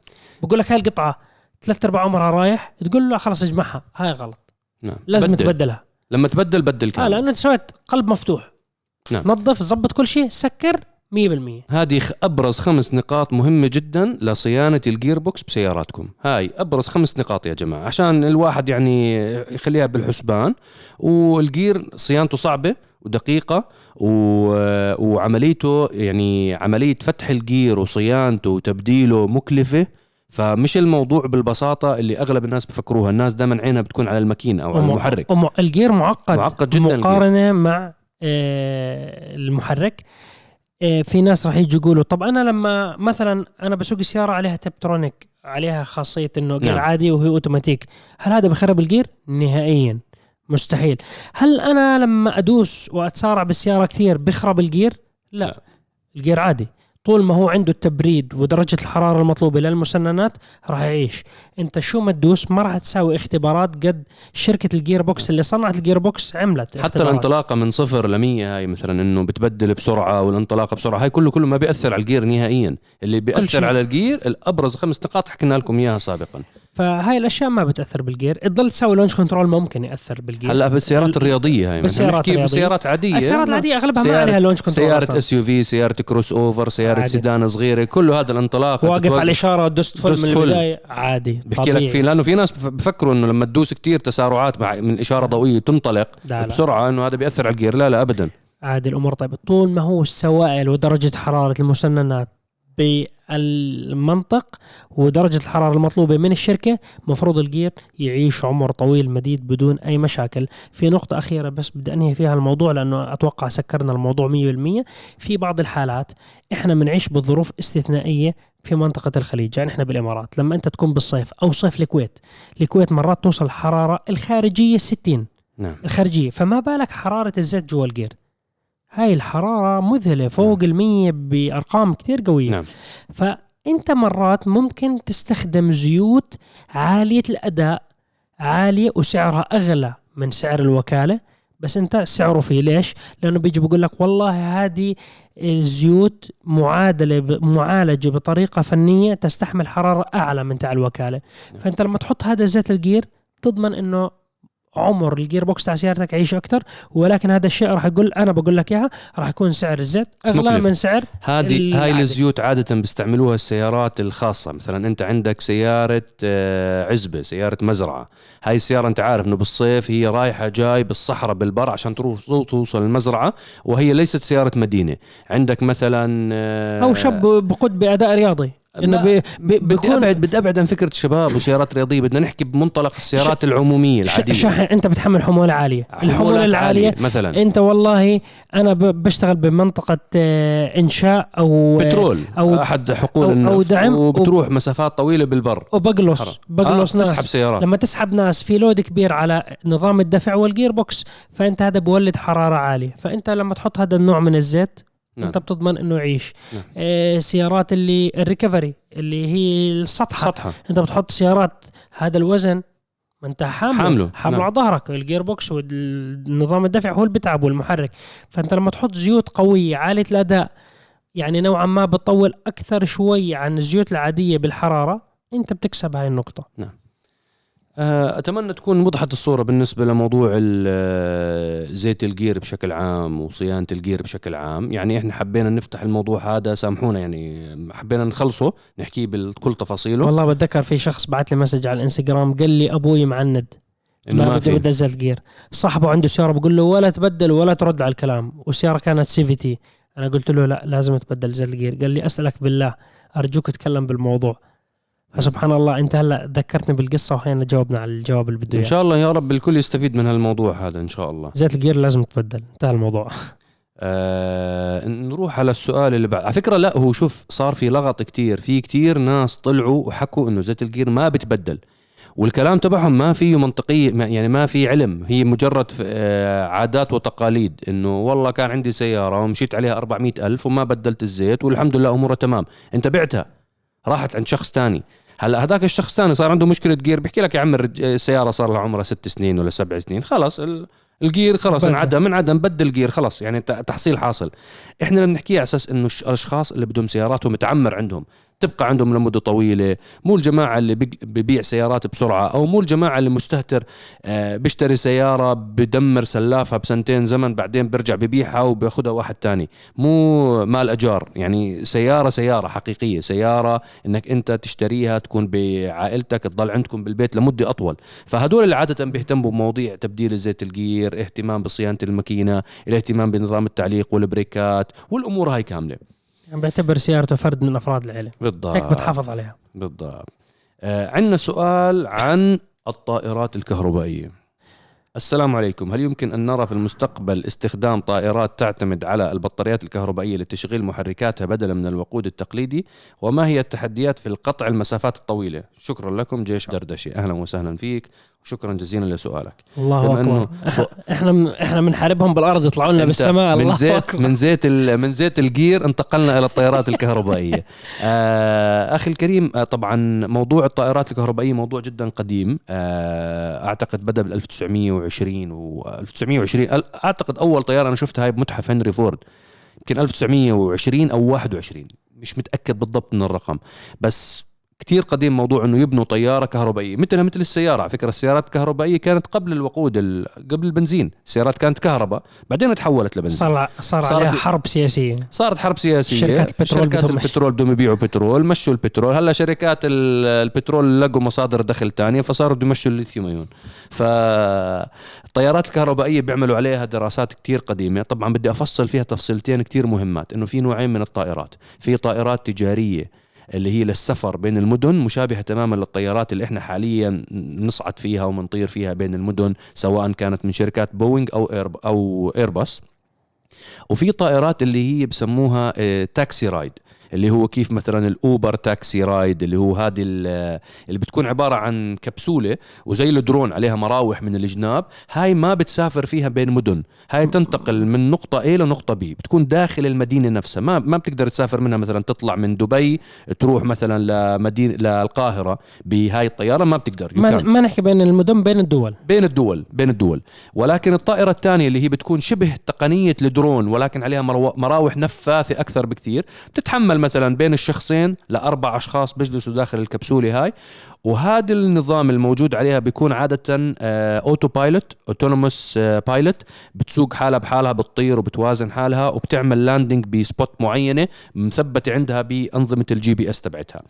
بقول لك هاي القطعة ثلاث ارباع عمرها رايح تقول له خلص ارجعها. هاي غلط. نعم. لازم بدل. تبدلها. لما تبدل بدل آه كامل. لأنه أنت سويت قلب مفتوح. نعم. نظف ظبط كل شيء سكر 100% هذه أبرز خمس نقاط مهمة جدا لصيانة ال gearbox بسياراتكم. هاي أبرز خمس نقاط يا جماعة عشان الواحد يعني يخليها بالحسبان. والجير صيانته صعبة ودقيقة و... وعمليته يعني عملية فتح الجير وصيانته وتبديله مكلفة. فمش الموضوع بالبساطة اللي أغلب الناس بفكروها. الناس دائما عينها بتكون على الماكينة أو على المحرك. وم- الجير معقد. معقد جداً الجير. مقارنة مع آه، المحرك. في ناس راح يجوا يقولوا طب أنا لما مثلا أنا بسوق سياره عليها tiptronic عليها خاصية إنه جير نعم. عادي وهي أوتوماتيك هل هذا بخرب الجير نهائيا. مستحيل. هل أنا لما أدوس وأتسارع بالسيارة كثير بخرب الجير لا, لا. الجير عادي. طول ما هو عنده التبريد ودرجة الحرارة المطلوبة للمسننات راح يعيش أنت شو ما تدوس ما راح تساوي اختبارات قد شركة ال gearbox اللي صنعت ال gearbox عملت حتى اختبارات. الانطلاقة من صفر ل 100 هاي مثلا إنه بتبدل بسرعة والانطلاقة بسرعة هاي كله كله ما بيأثر على الجير نهائيا اللي شيء. بيأثر على الجير الأبرز خمس نقاط حكينا لكم إياها سابقا فهاي الأشياء ما بتأثر بالجير تضل تساوي launch control ممكن يأثر بالجير هلا بالسيارات الرياضية هاي مثلا بالسيارات نحكي الرياضية. بسيارات عادية السيارات العادية أغلبها ما عليها launch control أصلاً. SUV سيارة crossover عادي. سيدان صغيرة كله هذا الانطلاق واقف على الإشارة ودست full من full. البداية عادي بحكي. لك في لأنه في ناس بف- بفكروا إنه لما تدوس كتير تسارعات مع من إشارة ضوئية تنطلق لا لا. بسرعة إنه هذا بيأثر على الجير لا لا ابدا عادي الأمور طيبه طول ما هو السوائل ودرجة حرارة المسننات بالمنطق ودرجة الحرارة المطلوبة من الشركة مفروض الجير يعيش عمر طويل مديد بدون أي مشاكل. في نقطة أخيرة بس بدي أنهي فيها الموضوع لأنه أتوقع سكرنا الموضوع 100% في بعض الحالات إحنا بنعيش بظروف استثنائية في منطقة الخليج يعني إحنا بالإمارات. لما أنت تكون بالصيف أو صيف الكويت الكويت مرات توصل الحرارة الخارجية 60 نعم. الخارجية فما بالك حرارة الزيت جوا الجير؟ هاي الحرارة مذهلة فوق المية بأرقام كتير قوية. نعم. فأنت مرات ممكن تستخدم زيوت عالية الأداء عالية وسعرها أغلى من سعر الوكالة. بس أنت سعره فيه ليش؟ لأنه بيجي بقول لك والله هذه الزيوت معادلة ب- معالجة بطريقة فنية تستحمل حرارة أعلى من تاع الوكالة. فأنت لما تحط هذا زيت الجير تضمن إنه عمر ال gearbox تاع سيارتك يعيش أكثر ولكن هذا الشيء راح يقول أنا بقول لك إياها راح يكون سعر الزيت أغلى مكلف. من سعر هذه هاي. الزيوت عادة بيستعملوها السيارات الخاصة مثلا أنت عندك سيارة آه، عزبة سيارة مزرعة هاي السيارة أنت عارف إنه بالصيف هي رايحة جاي بالصحراء بالبر عشان تروح توصل المزرعة وهي ليست سيارة مدينة عندك مثلا آه، أو شاب بقود بأداء رياضي إنه بي بي بدي بيكون ابعد بدي أبعد عن فكرة الشباب وسيارات رياضية بدنا نحكي بمنطلق السيارات ش- العادية. شحن أنت بتحمل حمولة عالية. الحمولة العالية عالية مثلا. أنت والله أنا ب- بشتغل بمنطقة آه، إنشاء أو بترول. أو- أحد حقول أو- النفط. أو دعم. وبتروح مسافات طويلة بالبر. وبقلص. بقلص آه، ناس. تسحب سيارات. لما تسحب ناس في load كبير على نظام الدفع وال gearbox فأنت هذا بولد حرارة عالية. فأنت لما تحط هذا النوع من الزيت نعم. أنت بتضمن إنه يعيش. نعم. آه سيارات اللي ال recovery اللي هي السطحة. سطحة. أنت بتحط سيارات هذا الوزن ما أنت حامله. حامله، حامله نعم. على ظهرك ال gearbox والنظام الدفع هو اللي بتعب والمحرك. فأنت لما تحط زيوت قوية عالية الأداء يعني نوعا ما بتطول أكثر شوي عن الزيوت العادية بالحرارة أنت بتكسب هاي النقطة. آه، أتمنى تكون وضحت الصورة بالنسبة لموضوع آه، زيت الجير بشكل عام وصيانة الجير بشكل عام. يعني إحنا حبينا نفتح الموضوع هذا سامحونا يعني حبينا نخلصه نحكيه بكل تفاصيله. والله بتذكر في شخص بعت لي message على الإنستغرام قال لي أبوي معند إنه ما بدي بدي زيت جير صاحبه عنده سيارة بقول له ولا تبدل ولا ترد على الكلام. والسيارة كانت CVT. أنا قلت له لا لازم تبدل زيت الجير قال لي أسألك بالله أرجوك تكلم بالموضوع. فسبحان الله انت هلا ذكرتني بالقصة وهينا جاوبنا على الجواب اللي بده إن شاء الله يا رب الكل يستفيد من هالموضوع هذا إن شاء الله. زيت الجير لازم تبدل انتهى الموضوع. آه نروح على السؤال اللي بعد. على فكرة لا هو شوف صار في لغط كتير في كتير ناس طلعوا وحكوا إنه زيت الجير ما بتبدل والكلام تبعهم ما فيه منطقية يعني ما في علم هي مجرد آه، عادات وتقاليد إنه والله كان عندي سيارة ومشيت عليها 400 ألف وما بدلت الزيت والحمد لله أمورها تمام. أنت بعتها راحت عند شخص تاني. هلا هذاك الشخص تاني صار عنده مشكلة جير بيحكي لك يا عم السيارة صار لها عمرها ست سنين ولا سبع سنين. خلاص ال- الجير خلاص بدل. انعدم انعدم بدل جير خلاص. يعني تحصيل حاصل. إحنا اللي بنحكيه على أساس إنه الأشخاص اللي بدهم سياراتهم متعمر عندهم تبقى عندهم لمدة طويلة. مو الجماعة اللي ببيع سيارات بسرعة أو مو الجماعة اللي مستهتر آه، بيشتري سيارة بدمر سلافها بسنتين زمن بعدين بيرجع ببيعها وبياخذها واحد تاني. مو مال أجار يعني سيارة سيارة حقيقية. سيارة إنك أنت تشتريها تكون بعائلتك تضل عندكم بالبيت لمدة أطول. فهدول اللي عادة بيهتموا بمواضيع تبديل زيت الجير اهتمام بصيانة الماكينة الاهتمام بنظام التعليق والبريكات والأمور هاي كاملة. يعني بيعتبر سيارته فرد من أفراد العيلة. بالضبط. هيك بتحافظ عليها. بالضبط. آه عندنا سؤال عن الطائرات الكهربائية. السلام عليكم. هل يمكن أن نرى في المستقبل استخدام طائرات تعتمد على البطاريات الكهربائية لتشغيل محركاتها بدلا من الوقود التقليدي؟ وما هي التحديات في القطع المسافات الطويلة؟ شكرا لكم. جيش دردشي أهلا وسهلا فيك. وشكرا جزيلا لسؤالك. الله أكبر. إنه إحنا من إحنا بنحاربهم بالأرض يطلعوا لنا بالسماء. من زيت أكبر. من زيت ال- من زيت الجير انتقلنا إلى الطائرات الكهربائية. [LAUGHS] آه أخي الكريم آه طبعا موضوع الطائرات الكهربائية موضوع جدا قديم. آه أعتقد بدأ بال 1920 و 1920 أل- أعتقد أول طيارة أنا شفتها هاي بمتحف هنري فورد. يمكن 1920 أو 21 مش متأكد بالضبط من الرقم. بس كتير قديم موضوع إنه يبنوا طيارة كهربائية. مثلها مثل السيارة. على فكرة السيارات الكهربائية كانت قبل الوقود ال- قبل البنزين. السيارات كانت كهرباء بعدين تحولت لبنزين. صار صار صارت- عليها حرب سياسية. صارت حرب سياسية. شركات البترول شركات بدهم- البترول بدهم يبيعوا بترول مشوا البترول. هلأ شركات ال- البترول لقوا مصادر دخل تانية فصاروا بده يمشوا ال lithium ion فالطيارات الكهربائية بيعملوا عليها دراسات كتير قديمة. طبعا بدي أفصل فيها تفصيلتين كتير مهمات. إنه في نوعين من الطائرات. في طائرات تجارية اللي هي للسفر بين المدن مشابهة تماما للطيارات اللي إحنا حاليا نصعد فيها ومنطير فيها بين المدن سواء كانت من شركات بوينغ أو إير أو إيرباص. وفي طائرات اللي هي بسموها آه، taxi ride. اللي هو كيف مثلا ال Uber taxi ride اللي هو هذه ال- اللي بتكون عبارة عن كبسولة وزي الدرون عليها مراوح من الجناب هاي ما بتسافر فيها بين مدن. هاي تنتقل من نقطة A لنقطة B بتكون داخل المدينة نفسها. ما ما بتقدر تسافر منها مثلا تطلع من دبي تروح مثلا لمدينة للقاهرة بهاي الطيارة ما بتقدر. ما. ما نحكي بين المدن بين الدول. بين الدول بين الدول. ولكن الطائرة الثانية اللي هي بتكون شبه تقنية الدرون ولكن عليها مراوح نفاثة أكثر بكثير بتتحمل مثلا بين الشخصين لأربع أشخاص بيجلسوا داخل الكبسولة هاي وهذا النظام الموجود عليها بيكون عادة autopilot autonomous pilot بتسوق حالها بحالها بتطير وبتوازن حالها وبتعمل landing ب spot معينة مثبتة عندها بأنظمة ال GPS تبعتها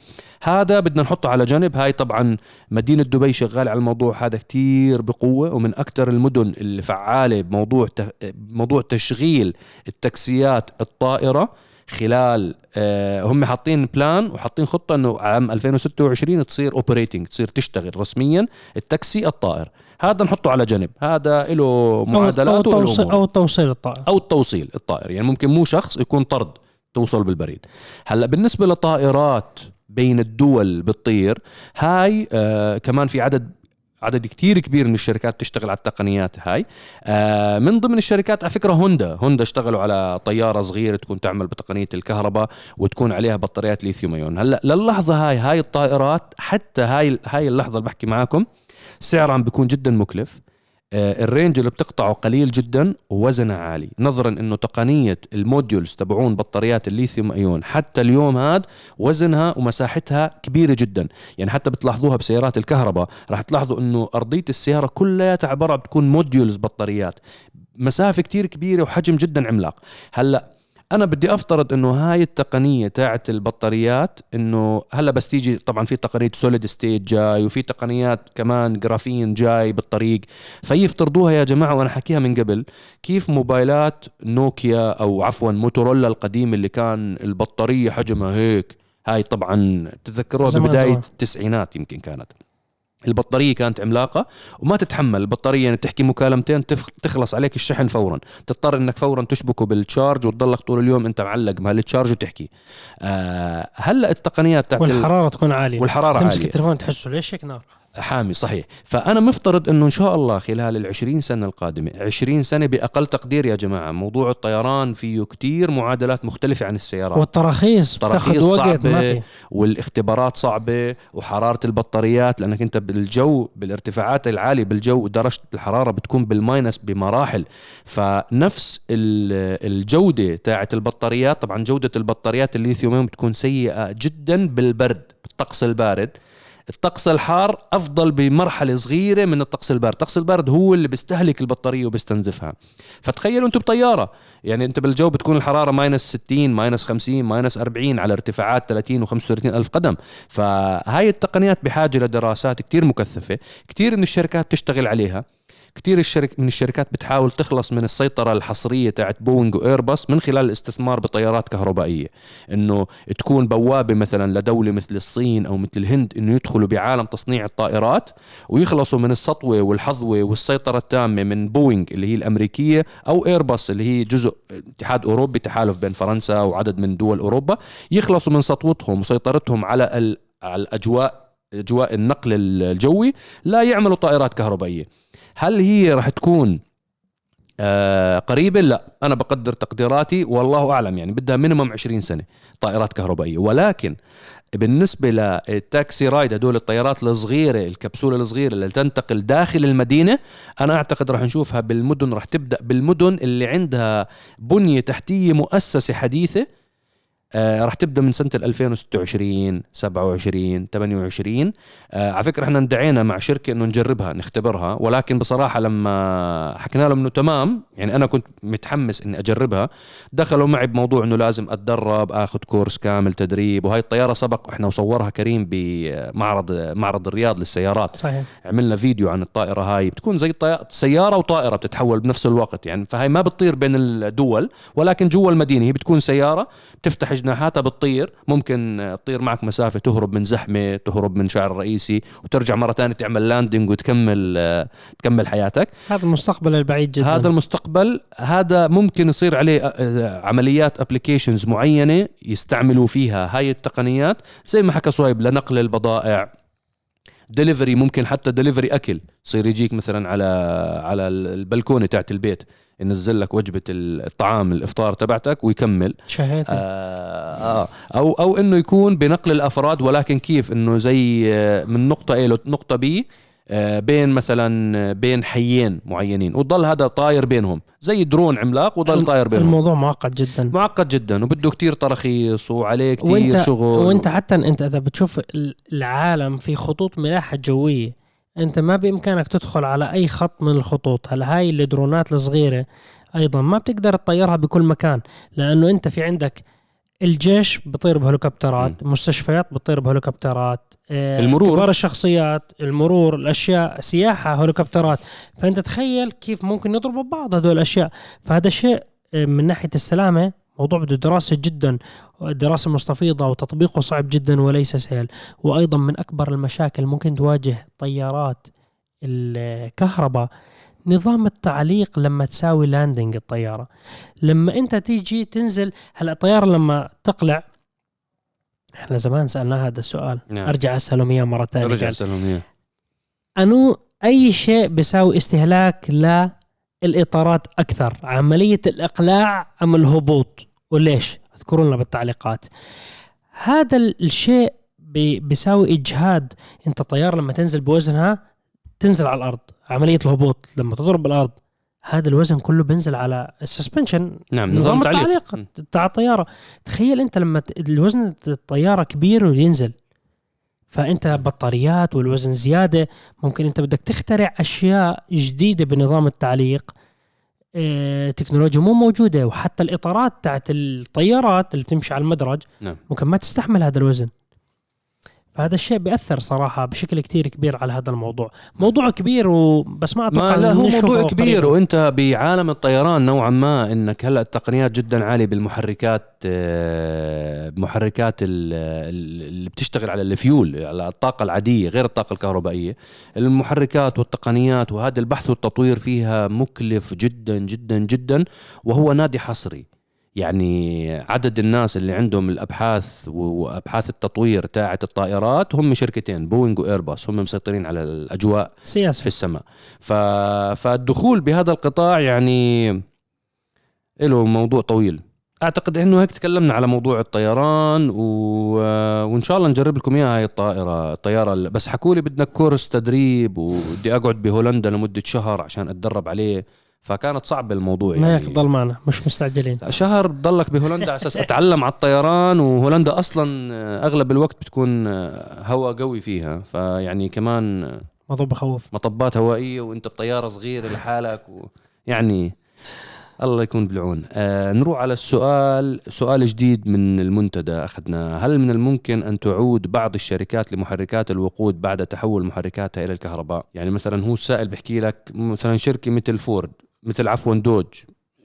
هذا بدنا نحطه على جنب هاي طبعا مدينة دبي شغالة على الموضوع هذا كتير بقوة ومن أكثر المدن اللي فعالة بموضوع. موضوع تشغيل التاكسيات الطائرة خلال آه هم حاطين plan وحاطين خطة إنه عام 2026 تصير operating تصير تشتغل رسميا التاكسي الطائر. هذا نحطه على جنب. هذا له أو أو معادلات أمور. أو توصيل الطائره أو التوصيل الطائر. يعني ممكن مو شخص يكون طرد توصل بالبريد. هلأ بالنسبة لطائرات بين الدول بتطير هاي آه كمان في عدد عدد كتير كبير من الشركات تشتغل على التقنيات هاي. آه من ضمن الشركات على فكرة هوندا. هوندا اشتغلوا على طيارة صغيرة تكون تعمل بتقنية الكهرباء وتكون عليها بطاريات ليثيوم ايون. هلأ للحظة هاي هاي الطائرات حتى هاي هاي اللحظة اللي بحكي معاكم سعرها بيكون جدا مكلف. ال range اللي بتقطعه قليل جدا ووزنها عالي. نظرا إنه تقنية ال modules تبعون بطاريات الليثيوم إيون حتى اليوم هاد وزنها ومساحتها كبيرة جدا. يعني حتى بتلاحظوها بسيارات الكهرباء راح تلاحظوا إنه أرضية السيارة كلها عباره بتكون modules بطاريات. مسافة كتير كبيرة وحجم جدا عملاق. هلأ أنا بدي أفترض إنه هاي التقنية تاعت البطاريات إنه هلأ بس تيجي طبعا في تقنية solid state جاي وفي تقنيات كمان graphene جاي بالطريق فيفترضوها يا جماعة وأنا حكيها من قبل كيف موبايلات نوكيا أو عفوا موتورولا القديم اللي كان البطارية حجمها هيك هاي طبعا تتذكروها زمان ببداية. التسعينات يمكن كانت البطارية كانت عملاقة وما تتحمل. البطارية يعني تحكي مكالمتين تخلص عليك الشحن فورا. تضطر إنك فورا تشبكه بالتشارج وتضلك طول اليوم أنت معلق بهالتشارج وتحكي. آه هلأ التقنيات تاعت ال- والحراره تكون عالية. والحرارة تمسك عالية. التليفون تحسه ليش هيك نار؟ حامي صحيح. فأنا مفترض إنه إن شاء الله خلال العشرين سنة القادمة عشرين سنة بأقل تقدير يا جماعة موضوع الطيران فيه كتير معادلات مختلفة عن السيارات. والتراخيص تراخيص تاخذ وقت ما. في. والاختبارات صعبة وحرارة البطاريات لأنك أنت بالجو بالارتفاعات العالية بالجو درجة الحرارة بتكون بال minus بمراحل. فنفس ال- الجودة تاعت البطاريات طبعا جودة البطاريات الليثيوم بتكون سيئة جدا بالبرد بالطقس البارد. الطقس الحار أفضل بمرحلة صغيرة من الطقس البارد. الطقس البارد هو اللي بيستهلك البطارية وبيستنزفها. فتخيلوا أنتم بطيارة. يعني أنت بالجو بتكون الحرارة minus 60 minus 50 minus 40 على ارتفاعات 30 و35 ألف قدم. فهاي التقنيات بحاجة لدراسات كتير مكثفة. كتير من الشركات بتشتغل عليها. كتير الشرك من الشركات بتحاول تخلص من السيطرة الحصرية تاعت بوينغ وإيرباص من خلال الاستثمار بطيارات كهربائية. إنه تكون بوابة مثلا لدولة مثل الصين أو مثل الهند إنه يدخلوا بعالم تصنيع الطائرات ويخلصوا من السطوة والحظوة والسيطرة التامة من بوينغ اللي هي الأمريكية أو إيرباص اللي هي جزء اتحاد أوروبي تحالف بين فرنسا وعدد من دول أوروبا. يخلصوا من سطوتهم وسيطرتهم على على الأجواء أجواء النقل الجوي ليعملوا طائرات كهربائية. هل هي راح تكون آه قريبة؟ لا أنا بقدر تقديراتي والله أعلم يعني بدها minimum 20 سنة طائرات كهربائية. ولكن بالنسبة للتاكسي ride هدول الطيارات الصغيرة الكبسولة الصغيرة اللي تنتقل داخل المدينة أنا أعتقد راح نشوفها بالمدن راح تبدأ بالمدن اللي عندها بنية تحتية مؤسسة حديثة آه راح تبدأ من سنة ال 2026 27 28 آه على فكرة إحنا اندعينا مع شركة إنه نجربها نختبرها ولكن بصراحة لما حكينا لهم إنه تمام يعني أنا كنت متحمس إني أجربها دخلوا معي بموضوع إنه لازم أتدرب آخذ كورس كامل تدريب وهي الطيارة سبق إحنا وصورها كريم بمعرض معرض الرياض للسيارات. صحيح. عملنا فيديو عن الطائرة هاي بتكون زي الطي... سيارة وطائرة بتتحول بنفس الوقت يعني فهي ما بتطير بين الدول ولكن جوا المدينة هي بتكون سيارة بتفتح جناحاتها بتطير. ممكن آه، تطير معك مسافة تهرب من زحمة تهرب من شارع رئيسي وترجع مرة تانية تعمل landing وتكمل آه، تكمل حياتك. هذا المستقبل البعيد جدا. هذا المستقبل هذا ممكن يصير عليه آه، عمليات applications معينة يستعملوا فيها هاي التقنيات زي ما حكى صهيب لنقل البضائع. دليفري ممكن حتى دليفري أكل يصير يجيك مثلا على على البلكونة تاعت البيت. ينزل لك وجبة الطعام الإفطار تبعتك ويكمل. شهيت. آه آه. أو أو إنه يكون بنقل الأفراد ولكن كيف؟ إنه زي آه، من نقطة A لنقطة B آه، بين مثلا آه، بين حيين معينين وتضل هذا طاير بينهم. زي درون عملاق وضل طاير بينهم. الموضوع معقد جدا. معقد جدا وبده كتير تراخيص وعليه كتير وانت شغل. وإنت حتى إنت إذا بتشوف ال- العالم في خطوط ملاحة جوية أنت ما بإمكانك تدخل على أي خط من الخطوط. هلا هاي الدرونات الصغيرة أيضا ما بتقدر تطيرها بكل مكان لأنه أنت في عندك الجيش بيطير بهليكوبترات مستشفيات بتطير بهليكوبترات آه، المرور. كبار الشخصيات المرور الأشياء سياحة هليكوبترات. فأنت تخيل كيف ممكن يضربوا ببعض هدول الأشياء. فهذا شيء آه، من ناحية السلامة موضوع بده دراسه جدا دراسة مستفيضة وتطبيقه صعب جدا وليس سهل وأيضا من أكبر المشاكل ممكن تواجه طيارات الكهرباء نظام التعليق لما تساوي لاندنج الطيارة لما أنت تيجي تنزل هلا الطيارة لما تقلع إحنا زمان سألنا هذا السؤال نعم. أرجع اسالهم اياه مرة ثانية رجع قال سلام إياه. أنو أي شيء بيساوي استهلاك للاطارات أكثر عملية الإقلاع أم الهبوط؟ وليش؟ اذكروا لنا بالتعليقات. هذا ال- الشيء بي- بيساوي إجهاد. أنت طياره لما تنزل بوزنها تنزل على الأرض عملية الهبوط لما تضرب الأرض هذا الوزن كله بينزل على ال suspension. نعم نظام نظام تعليق التعليق تاع الطياره تخيل أنت لما الوزن الطيارة كبير وينزل. فانت بطاريات والوزن زيادة ممكن انت بدك تخترع أشياء جديدة بنظام التعليق آه تكنولوجيا مو موجودة وحتى الإطارات تاعت الطيارات اللي بتمشي على المدرج نعم. ممكن ما تستحمل هذا الوزن فهذا الشيء بيأثر صراحة بشكل كتير كبير على هذا الموضوع. موضوع كبير وبس ما أتوقع ما لا هو موضوع كبير قريباً. وأنت بعالم الطيران نوعا ما إنك هلأ التقنيات جدا عالية بالمحركات آه، محركات ال- ال- اللي بتشتغل على الفيول على الطاقة العادية غير الطاقة الكهربائية. المحركات والتقنيات وهذا البحث والتطوير فيها مكلف جدا جدا جدا وهو نادي حصري. يعني عدد الناس اللي عندهم الأبحاث وأبحاث التطوير تاعت الطائرات هم شركتين بوينغ وإيرباص هم مسيطرين على الأجواء في سياسة السماء. ف... فالدخول بهذا القطاع يعني له موضوع طويل. أعتقد إنه هيك تكلمنا على موضوع الطيران و... وإن شاء الله نجرب لكم إياها هاي الطائرة الطيارة ال- بس حكوا لي بدنا كورس تدريب وبدي أقعد بهولندا لمدة شهر عشان أتدرب عليه. فكانت صعبة الموضوع ما يعني. ضل معنا مش مستعجلين. شهر بضلك بهولندا على أساس أتعلم على الطيران وهولندا أصلا أغلب الوقت بتكون هواء قوي فيها. فيعني كمان موضوع بخوف مطبات هوائية وأنت بطيارة صغيرة لحالك و... يعني الله يكون بالعون. آه نروح على السؤال سؤال جديد من المنتدى أخذناه. هل من الممكن أن تعود بعض الشركات لمحركات الوقود بعد تحول محركاتها إلى الكهرباء؟ يعني مثلا هو السائل بيحكي لك مثلا شركة مثل فورد مثل عفوا دوج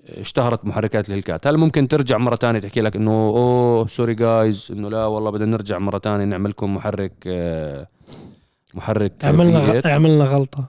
اشتهرت محركات الهيلكات. هل ممكن ترجع مرة ثانية تحكي لك إنه أوه sorry guys إنه لا والله بدنا نرجع مرة ثانية نعمل لكم محرك آه محرك عملنا V8. غ... عملنا غلطة.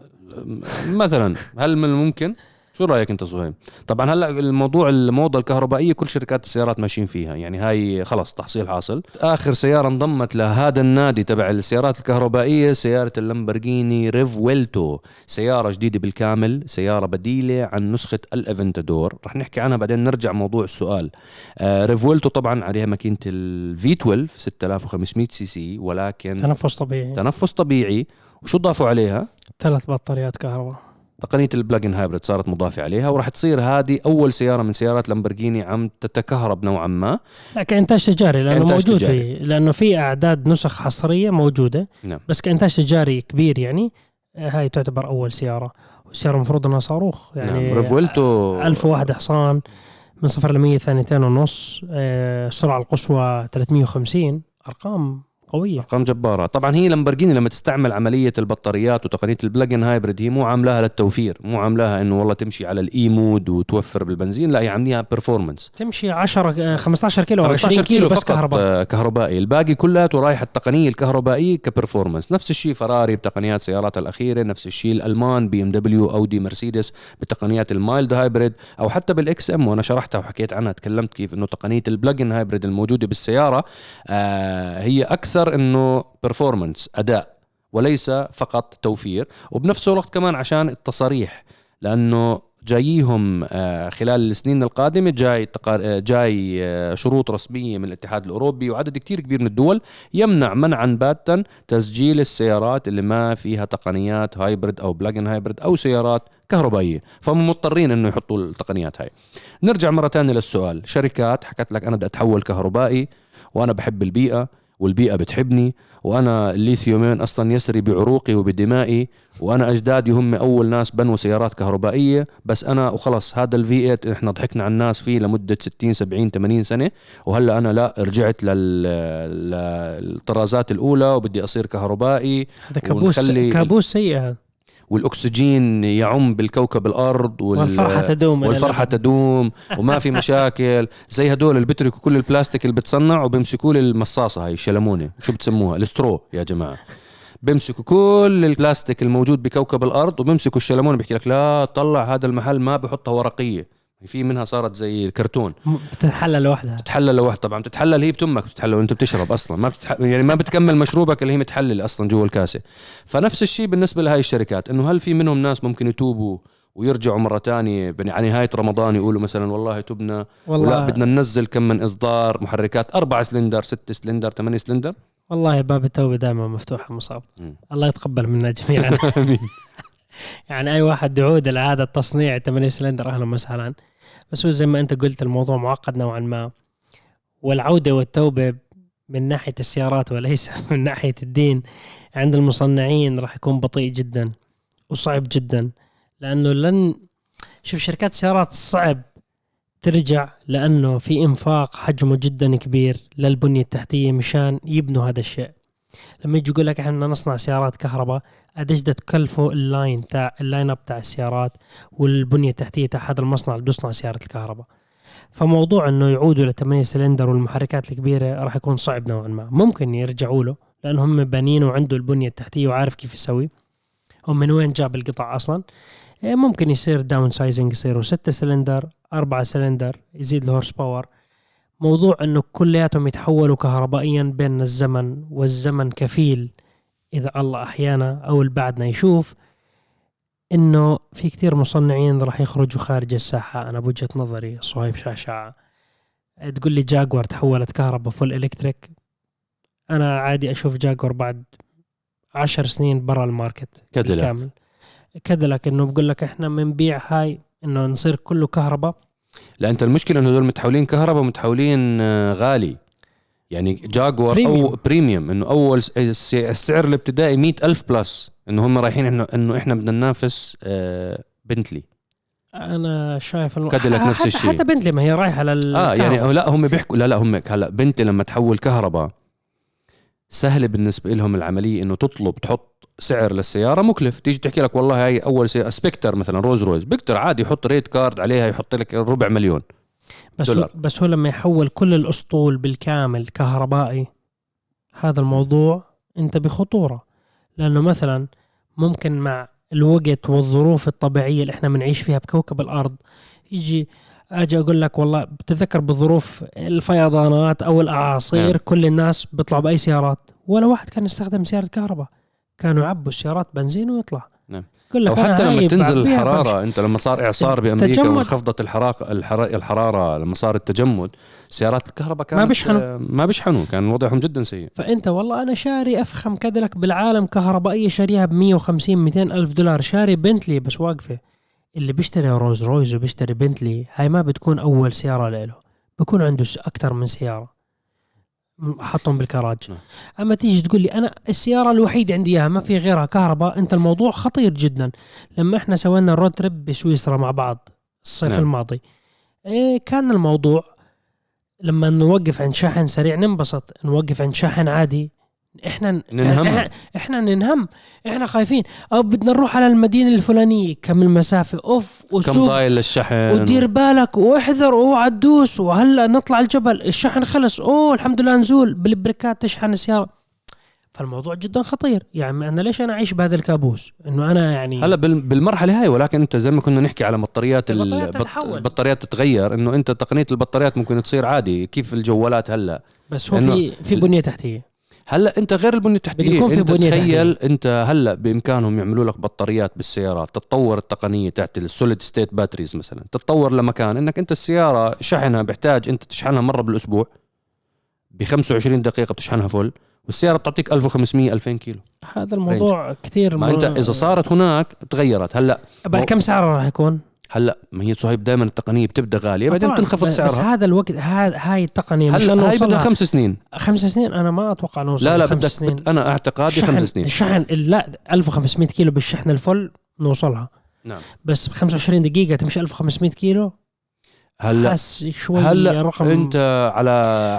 مثلا هل من الممكن؟ شو رأيك أنت صهيب طبعا هلأ الموضوع الموضة الكهربائية كل شركات السيارات ماشيين فيها يعني هاي خلص تحصيل حاصل. آخر سيارة انضمت لهذا النادي تبع السيارات الكهربائية سيارة اللامبرجيني ريفويلتو سيارة جديدة بالكامل سيارة بديلة عن نسخة الأفنتادور. رح نحكي عنها بعدين نرجع موضوع السؤال. آه ريفويلتو طبعا عليها ماكينة ال V12 6500 سي سي ولكن تنفس طبيعي. تنفس طبيعي. وشو ضافوا عليها؟ ثلاث بطاريات كهرباء. تقنية ال plug-in hybrid صارت مضافة عليها وراح تصير هذه أول سيارة من سيارات لامبرجيني عم تتكهرب نوعا ما لا كإنتاج تجاري لأنه كإنتاج موجود تجاري. في لأنه في أعداد نسخ حصرية موجودة نعم. بس كإنتاج تجاري كبير يعني آه، هاي تعتبر أول سيارة والسيارة المفروض أنها صاروخ يعني نعم. ريفويلتو 1001 حصان من صفر ل 100 ثانيتين ونص آه، السرعة القصوى 350 أرقام قوية. أرقام جبارة. طبعا هي لامبرجيني لما تستعمل عملية البطاريات وتقنية ال plug-in hybrid هي مو عاملاها للتوفير مو عاملاها إنه والله تمشي على ال E mode وتوفر بالبنزين لا هي عامليها performance تمشي 10 آه، 15 كيلو 20 15 كيلو بس كهرباء. آه، كهربائي. الباقي كلياته رايح التقنية الكهربائية ك performance نفس الشيء فراري بتقنيات سياراتها الأخيرة نفس الشيء الألمان بي إم دبليو أودي مرسيدس بتقنيات ال mild hybrid أو حتى بال XM وأنا شرحتها وحكيت عنها تكلمت كيف إنه تقنية ال plug-in hybrid الموجودة بالسيارة آه هي أكثر إنه performance أداء وليس فقط توفير. وبنفس الوقت كمان عشان التصاريح لأنه جاييهم آه، خلال السنين القادمة جاي. آه، جاي آه، شروط رسمية من الاتحاد الأوروبي وعدد كتير كبير من الدول يمنع منعا باتا تسجيل السيارات اللي ما فيها تقنيات hybrid أو plug-in hybrid أو سيارات كهربائية. فهم مضطرين أنه يحطوا التقنيات هاي. نرجع مرة تانية للسؤال. شركات حكت لك أنا بدي أتحول كهربائي وأنا بحب البيئة. والبيئة بتحبني وأنا الليثيومين أصلا يسري بعروقي وبدمائي وأنا أجدادي هم أول ناس بنوا سيارات كهربائية بس أنا وخلص هذا الفي 8 إحنا ضحكنا على الناس فيه لمدة 60 70 80 سنة وهلأ أنا لا رجعت لل... للطرازات الأولى وبدي أصير كهربائي هذا كابوس ونخلي- كابوس سيء هذا. والأكسجين يعم بالكوكب الأرض وال... والفرحة تدوم والفرحة. تدوم وما في مشاكل. [LAUGHS] زي هدول اللي بتركوا كل البلاستيك اللي بتصنع وبيمسكوا لي المصاصة هاي الشلمونة. شو بتسموها؟ ال straw يا جماعة. بيمسكوا كل البلاستيك الموجود بكوكب الأرض وبيمسكوا الشلمون بيحكي لك لا طلع هذا المحل ما بحطها ورقية. في منها صارت زي الكرتون. بتتحلل لوحدها. تتحلل لوحد طبعا بتتحلل هي بتمك بتتحلل وانت بتشرب أصلا. ما بتتح... يعني ما بتكمل مشروبك اللي هي متحلل أصلا جوا الكاسة. فنفس الشيء بالنسبة لهي الشركات إنه هل في منهم ناس ممكن يتوبوا ويرجعوا مرة تانية على نهاية رمضان يقولوا مثلا والله تبنا ولا والله بدنا ننزل كم من إصدار محركات أربعة سلندر ستة سلندر ثمانية سلندر؟ والله باب التوبة دائما مفتوح صهيب. الله يتقبل منا جميعا. [LAUGHS] آمين. [LAUGHS] يعني أي واحد يعود لهذا التصنيع 8 سلندر أهلا وسهلا. بس هو زي ما أنت قلت الموضوع معقد نوعا ما. والعودة والتوبة من ناحية السيارات وليس [LAUGHS] من ناحية الدين عند المصنعين راح يكون بطيء جدا وصعب جدا. لأنه لن شوف شركات السيارات صعب ترجع لأنه في إنفاق حجمه جدا كبير للبنية التحتية مشان يبنوا هذا الشيء. لما يجي يقول لك إحنا بدنا نصنع سيارات كهرباء قديش بدها تكلفه ال line تاع ال line up تاع السيارات والبنية التحتية تاع هذا المصنع اللي بيصنع سيارة الكهرباء. فموضوع إنه يعودوا لثمانية سلندر والمحركات الكبيرة راح يكون صعب نوعا ما. ممكن يرجعوا له لأن هم بانين وعنده البنية التحتية وعارف كيف يسوي. ومن وين جاب القطع أصلا؟ إيه ممكن يصير downsizing يصيروا ستة سلندر أربعة سلندر يزيد ال horse power موضوع إنه كلياتهم يتحولوا كهربائيا بين الزمن والزمن كفيل إذا الله أحيانا أو اللي بعدنا يشوف إنه في كتير مصنعين راح يخرجوا خارج الساحة. أنا بوجهة نظري صهيب شعشع تقول لي جاكور تحولت كهرباء full electric أنا عادي أشوف جاكور بعد عشر سنين برا ال market. بالكامل. كاديلاك إنه بقول لك إحنا بنبيع هاي إنه نصير كله كهرباء. لا أنت المشكلة انه دول متحولين كهرباء متحولين آه، غالي يعني جاكور premium. أو premium إنه أول الس- السعر الابتدائي مئة ألف plus إنه هم رايحين انه إنه إحنا بدنا ننافس آه، بنتلي أنا شايف الم... كاديلاك ح- نفس حتى- الشيء. حتى بنتلي ما هي رايحة لل آه يعني لا هم بيحكوا لا لا هم هلا بنتلي لما تحول كهرباء سهل بالنسبة لهم العملية إنه تطلب تحط سعر للسيارة مكلف. تيجي تحكي لك والله هاي أول سيارة سبكتر مثلا رولز رويس بيقدر عادي يحط rate card عليها يحط لك ربع مليون بس هو دولار. بس هو لما يحول كل الأسطول بالكامل كهربائي هذا الموضوع أنت بخطورة. لأنه مثلا ممكن مع الوقت والظروف الطبيعية اللي إحنا بنعيش فيها بكوكب الأرض يجي أجي أقول لك والله بتذكر بظروف الفيضانات أو الأعاصير نعم. كل الناس بيطلعوا بأي سيارات. ولا واحد كان يستخدم سيارة كهرباء. كانوا يعبوا السيارات بنزين ويطلع نعم. يقول لك أو حتى لما تنزل بمشي. الحرارة أنت لما صار إعصار بأمريكا. وانخفضت الحراره الحرا- الحرارة لما صار التجمد سيارات الكهرباء كانت بيشحنوا. آه، ما بيشحنوا كان وضعهم جدا سيء فأنت والله أنا شاري أفخم كاديلاك بالعالم كهربائية شاريها ب 150 200 ألف دولار شاري بنتلي بس واقفة اللي بيشتري رولز رويس وبيشتري بنتلي هاي ما بتكون أول سيارة له بكون عنده أكثر من سيارة حطهم بالكراج نعم. أما تيجي تقول لي أنا السيارة الوحيده عندي إياها ما في غيرها كهرباء أنت الموضوع خطير جدا لما إحنا سوينا ال road trip بسويسرا مع بعض الصيف نعم. الماضي إيه كان الموضوع لما نوقف عند شاحن سريع ننبسط نوقف عند شاحن عادي إحنا ننهم. إحنا, ننهم. إحنا خايفين. أو بدنا نروح على المدينة الفلانية. كم المسافة؟ أوف كم وسوق. ضايل للشحن. ودير بالك. واحذر أوعى تدوس. وهلأ نطلع الجبل. الشحن خلص. أوه الحمد لله نزول. بالبريكات تشحن السيارة. فالموضوع جدا خطير. يعني أنا ليش أنا أعيش بهذا الكابوس؟ إنه أنا يعني هلأ بال- بالمرحلة هاي ولكن أنت زي ما كنا نحكي على بطاريات ال- البطاريات البط- تتحول. البطاريات تتغير. إنه أنت تقنية البطاريات ممكن تصير عادي. كيف الجوالات هلأ؟ بس هو في في بنية تحتية. هلا انت غير البنية التحتية. بده يكون في انت بنية تخيل انت هلا بامكانهم يعملوا لك بطاريات بالسيارات تتطور التقنية تاعت ال solid state batteries مثلا تتطور لمكان. انك انت السيارة شحنها بيحتاج انت تشحنها مرة بالأسبوع ب 25 دقيقة بتشحنها full والسيارة بتعطيك 1500 2000 كيلو. هذا الموضوع كثير ما انت إذا صارت هناك تغيرت. هلا بعد كم سعره راح يكون؟ هلا ما هي صهيب دائما التقنية بتبدأ غالية بعدين طبعاً، تنخفض بس- بس سعرها. هذا الوقت هاي التقنية هلا هاي بدها خمس سنين. خمس سنين؟ أنا ما أتوقع نوصل لا لا بدك سنين. أنا اعتقادي خمس سنين. الشحن لا 1500 كيلو بالشحن الفل نوصلها. نعم. بس ب 25 دقيقة تمشي 1500 كيلو؟ هلا حس شوي هلا رقم انت على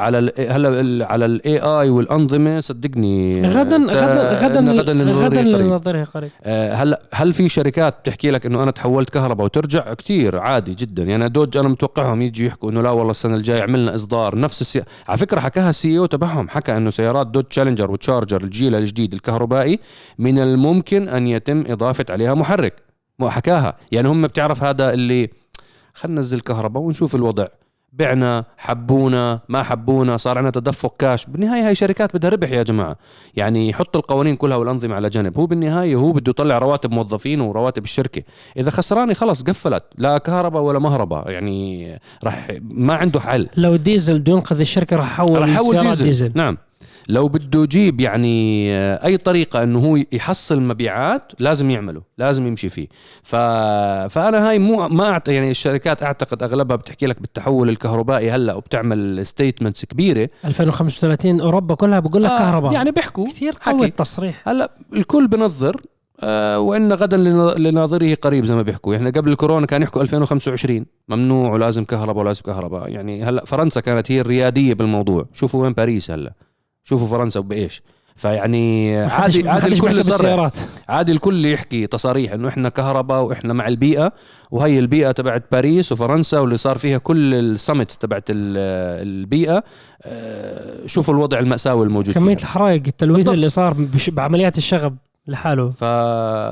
على ال هلا ال- على ال AI والأنظمة صدقني غدا غدا غدا غدا غدا. للنظريه قريب. آه، هلا هل في شركات بتحكي لك إنه أنا تحولت كهرباء وترجع؟ كتير عادي جدا. يعني دوج أنا متوقعهم يجي يحكوا إنه لا والله السنة الجاية عملنا إصدار نفس السي... على فكرة حكاها ال CEO تبعهم حكى إنه سيارات دوج تشالنجر وتشارجر الجيل الجديد الكهربائي من الممكن أن يتم إضافة عليها محرك. حكاها. يعني هم بتعرف هذا اللي خلينا ننزل كهرباء ونشوف الوضع. بعنا حبونا ما حبونا صار عندنا تدفق كاش بالنهاية هاي شركات بدها ربح يا جماعة. يعني يحط القوانين كلها والأنظمة على جنب. هو بالنهاية هو بده يطلع رواتب موظفين ورواتب الشركة. إذا خسرانة خلص قفلت. لا كهرباء ولا مهرباء. يعني راح ما عنده حل. لو الديزل بده ينقذ الشركة راح يحول راح يحول ديزل. ديزل. نعم. لو بده يجيب يعني آه، أي طريقة إنه هو يحصل مبيعات لازم يعمله لازم يمشي فيه. ف... فأنا هاي مو ما أعت... يعني الشركات أعتقد أغلبها بتحكي لك بالتحول الكهربائي هلأ وبتعمل statements كبيرة. 2035 أوروبا كلها بقول لك آه، كهرباء. يعني بيحكوا كثير حكي. قوي التصريح. هلأ الكل بنظر آه وإن غدا لنا- لناظره قريب زي ما بيحكوا. إحنا قبل الكورونا كان يحكوا 2025 ممنوع ولازم كهرباء ولازم كهرباء. يعني هلأ فرنسا كانت هي الريادية بالموضوع. شوفوا وين باريس هلأ. شوفوا فرنسا بايش فيعني عادي عادي الكل بيحكي صرح بالسيارات عادي الكل يحكي تصاريح إنه إحنا كهرباء وإحنا مع البيئة وهي البيئة تبعت باريس وفرنسا واللي صار فيها كل السمتس تبعت ال- البيئة. آه، شوفوا الوضع المأساوي الموجود كمية. الحرائق بالضبط. اللي صار بعمليات الشغب. لحاله. ف...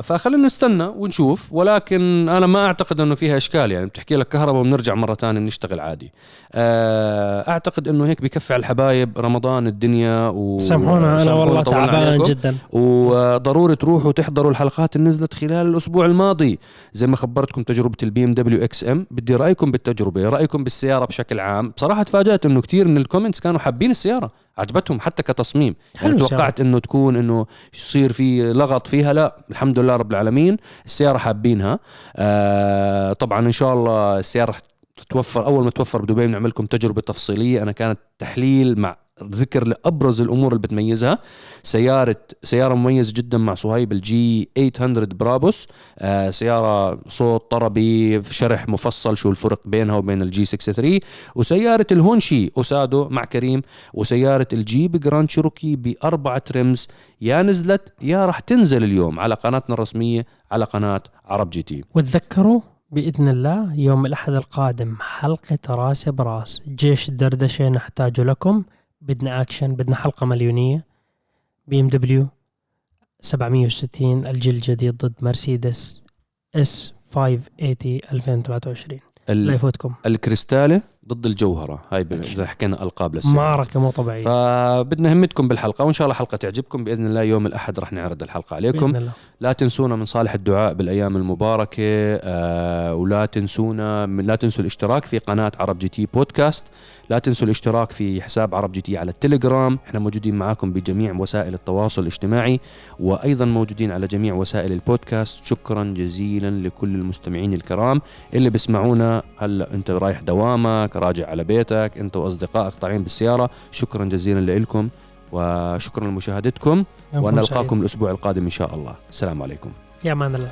فخلينا نستنى ونشوف ولكن أنا ما أعتقد إنه فيها إشكال يعني. بتحكي لك كهرباء وبنرجع مرة ثانية بنشتغل عادي. آه، أعتقد إنه هيك بكفي على الحبايب رمضان الدنيا و سامحونا أنا والله تعبان. جدا. وضروري تروحوا تحضروا الحلقات اللي نزلت خلال الأسبوع الماضي. زي ما خبرتكم تجربة ال BMW XM بدي رأيكم بالتجربة رأيكم بالسيارة بشكل عام. بصراحة تفاجأت إنه كثير من ال comments كانوا حابين السيارة. عجبتهم حتى كتصميم. يعني. توقعت إنه تكون إنه يصير في لغط فيها. لا الحمد لله رب العالمين السيارة حابينها. آه طبعا إن شاء الله السيارة تتوفر أول ما توفر بدبي بنعمل لكم تجربة تفصيلية. أنا كانت تحليل مع ذكر لأبرز الأمور اللي بتميزها. سيارة سيارة مميزه جدا مع صهيب ال G 800 برابوس آه سيارة صوت طربي في شرح مفصل شو الفرق بينها وبين ال G 63 وسيارة الهونشي أوسادو مع كريم. وسيارة الجيب جراند شيروكي باربع trims يا نزلت يا راح تنزل اليوم على قناتنا الرسمية على قناة عرب جي تي. وتذكروا بإذن الله يوم الأحد القادم حلقة راس. براس. جيش الدردشه نحتاج لكم. بدنا اكشن بدنا حلقة مليونية. BMW 760 الجيل الجديد ضد مرسيدس S 580 2023 لا يفوتكم. الكريستاله ضد الجوهرة. هاي زي حكينا ألقاب للسيارة. معركة مو طبيعية. فبدنا همتكم بالحلقة وإن شاء الله حلقة تعجبكم بإذن الله يوم الأحد رح نعرض الحلقة عليكم. بإذن الله. لا تنسونا من صالح الدعاء بالأيام المباركة آه ولا تنسونا من لا تنسوا الاشتراك في قناة عرب جي تي بودكاست. لا تنسوا الاشتراك في حساب عرب جي تي على التليجرام. إحنا موجودين معاكم بجميع وسائل التواصل الاجتماعي وأيضا موجودين على جميع وسائل البودكاست. شكرا جزيلا لكل المستمعين الكرام اللي بسمعونا هلأ أنت رايح دوامك راجع على بيتك. انت واصدقائك طالعين بالسيارة. شكرا جزيلا لكم وشكرا لمشاهدتكم. ونلقاكم. الأسبوع القادم إن شاء الله. السلام عليكم. في أمان الله.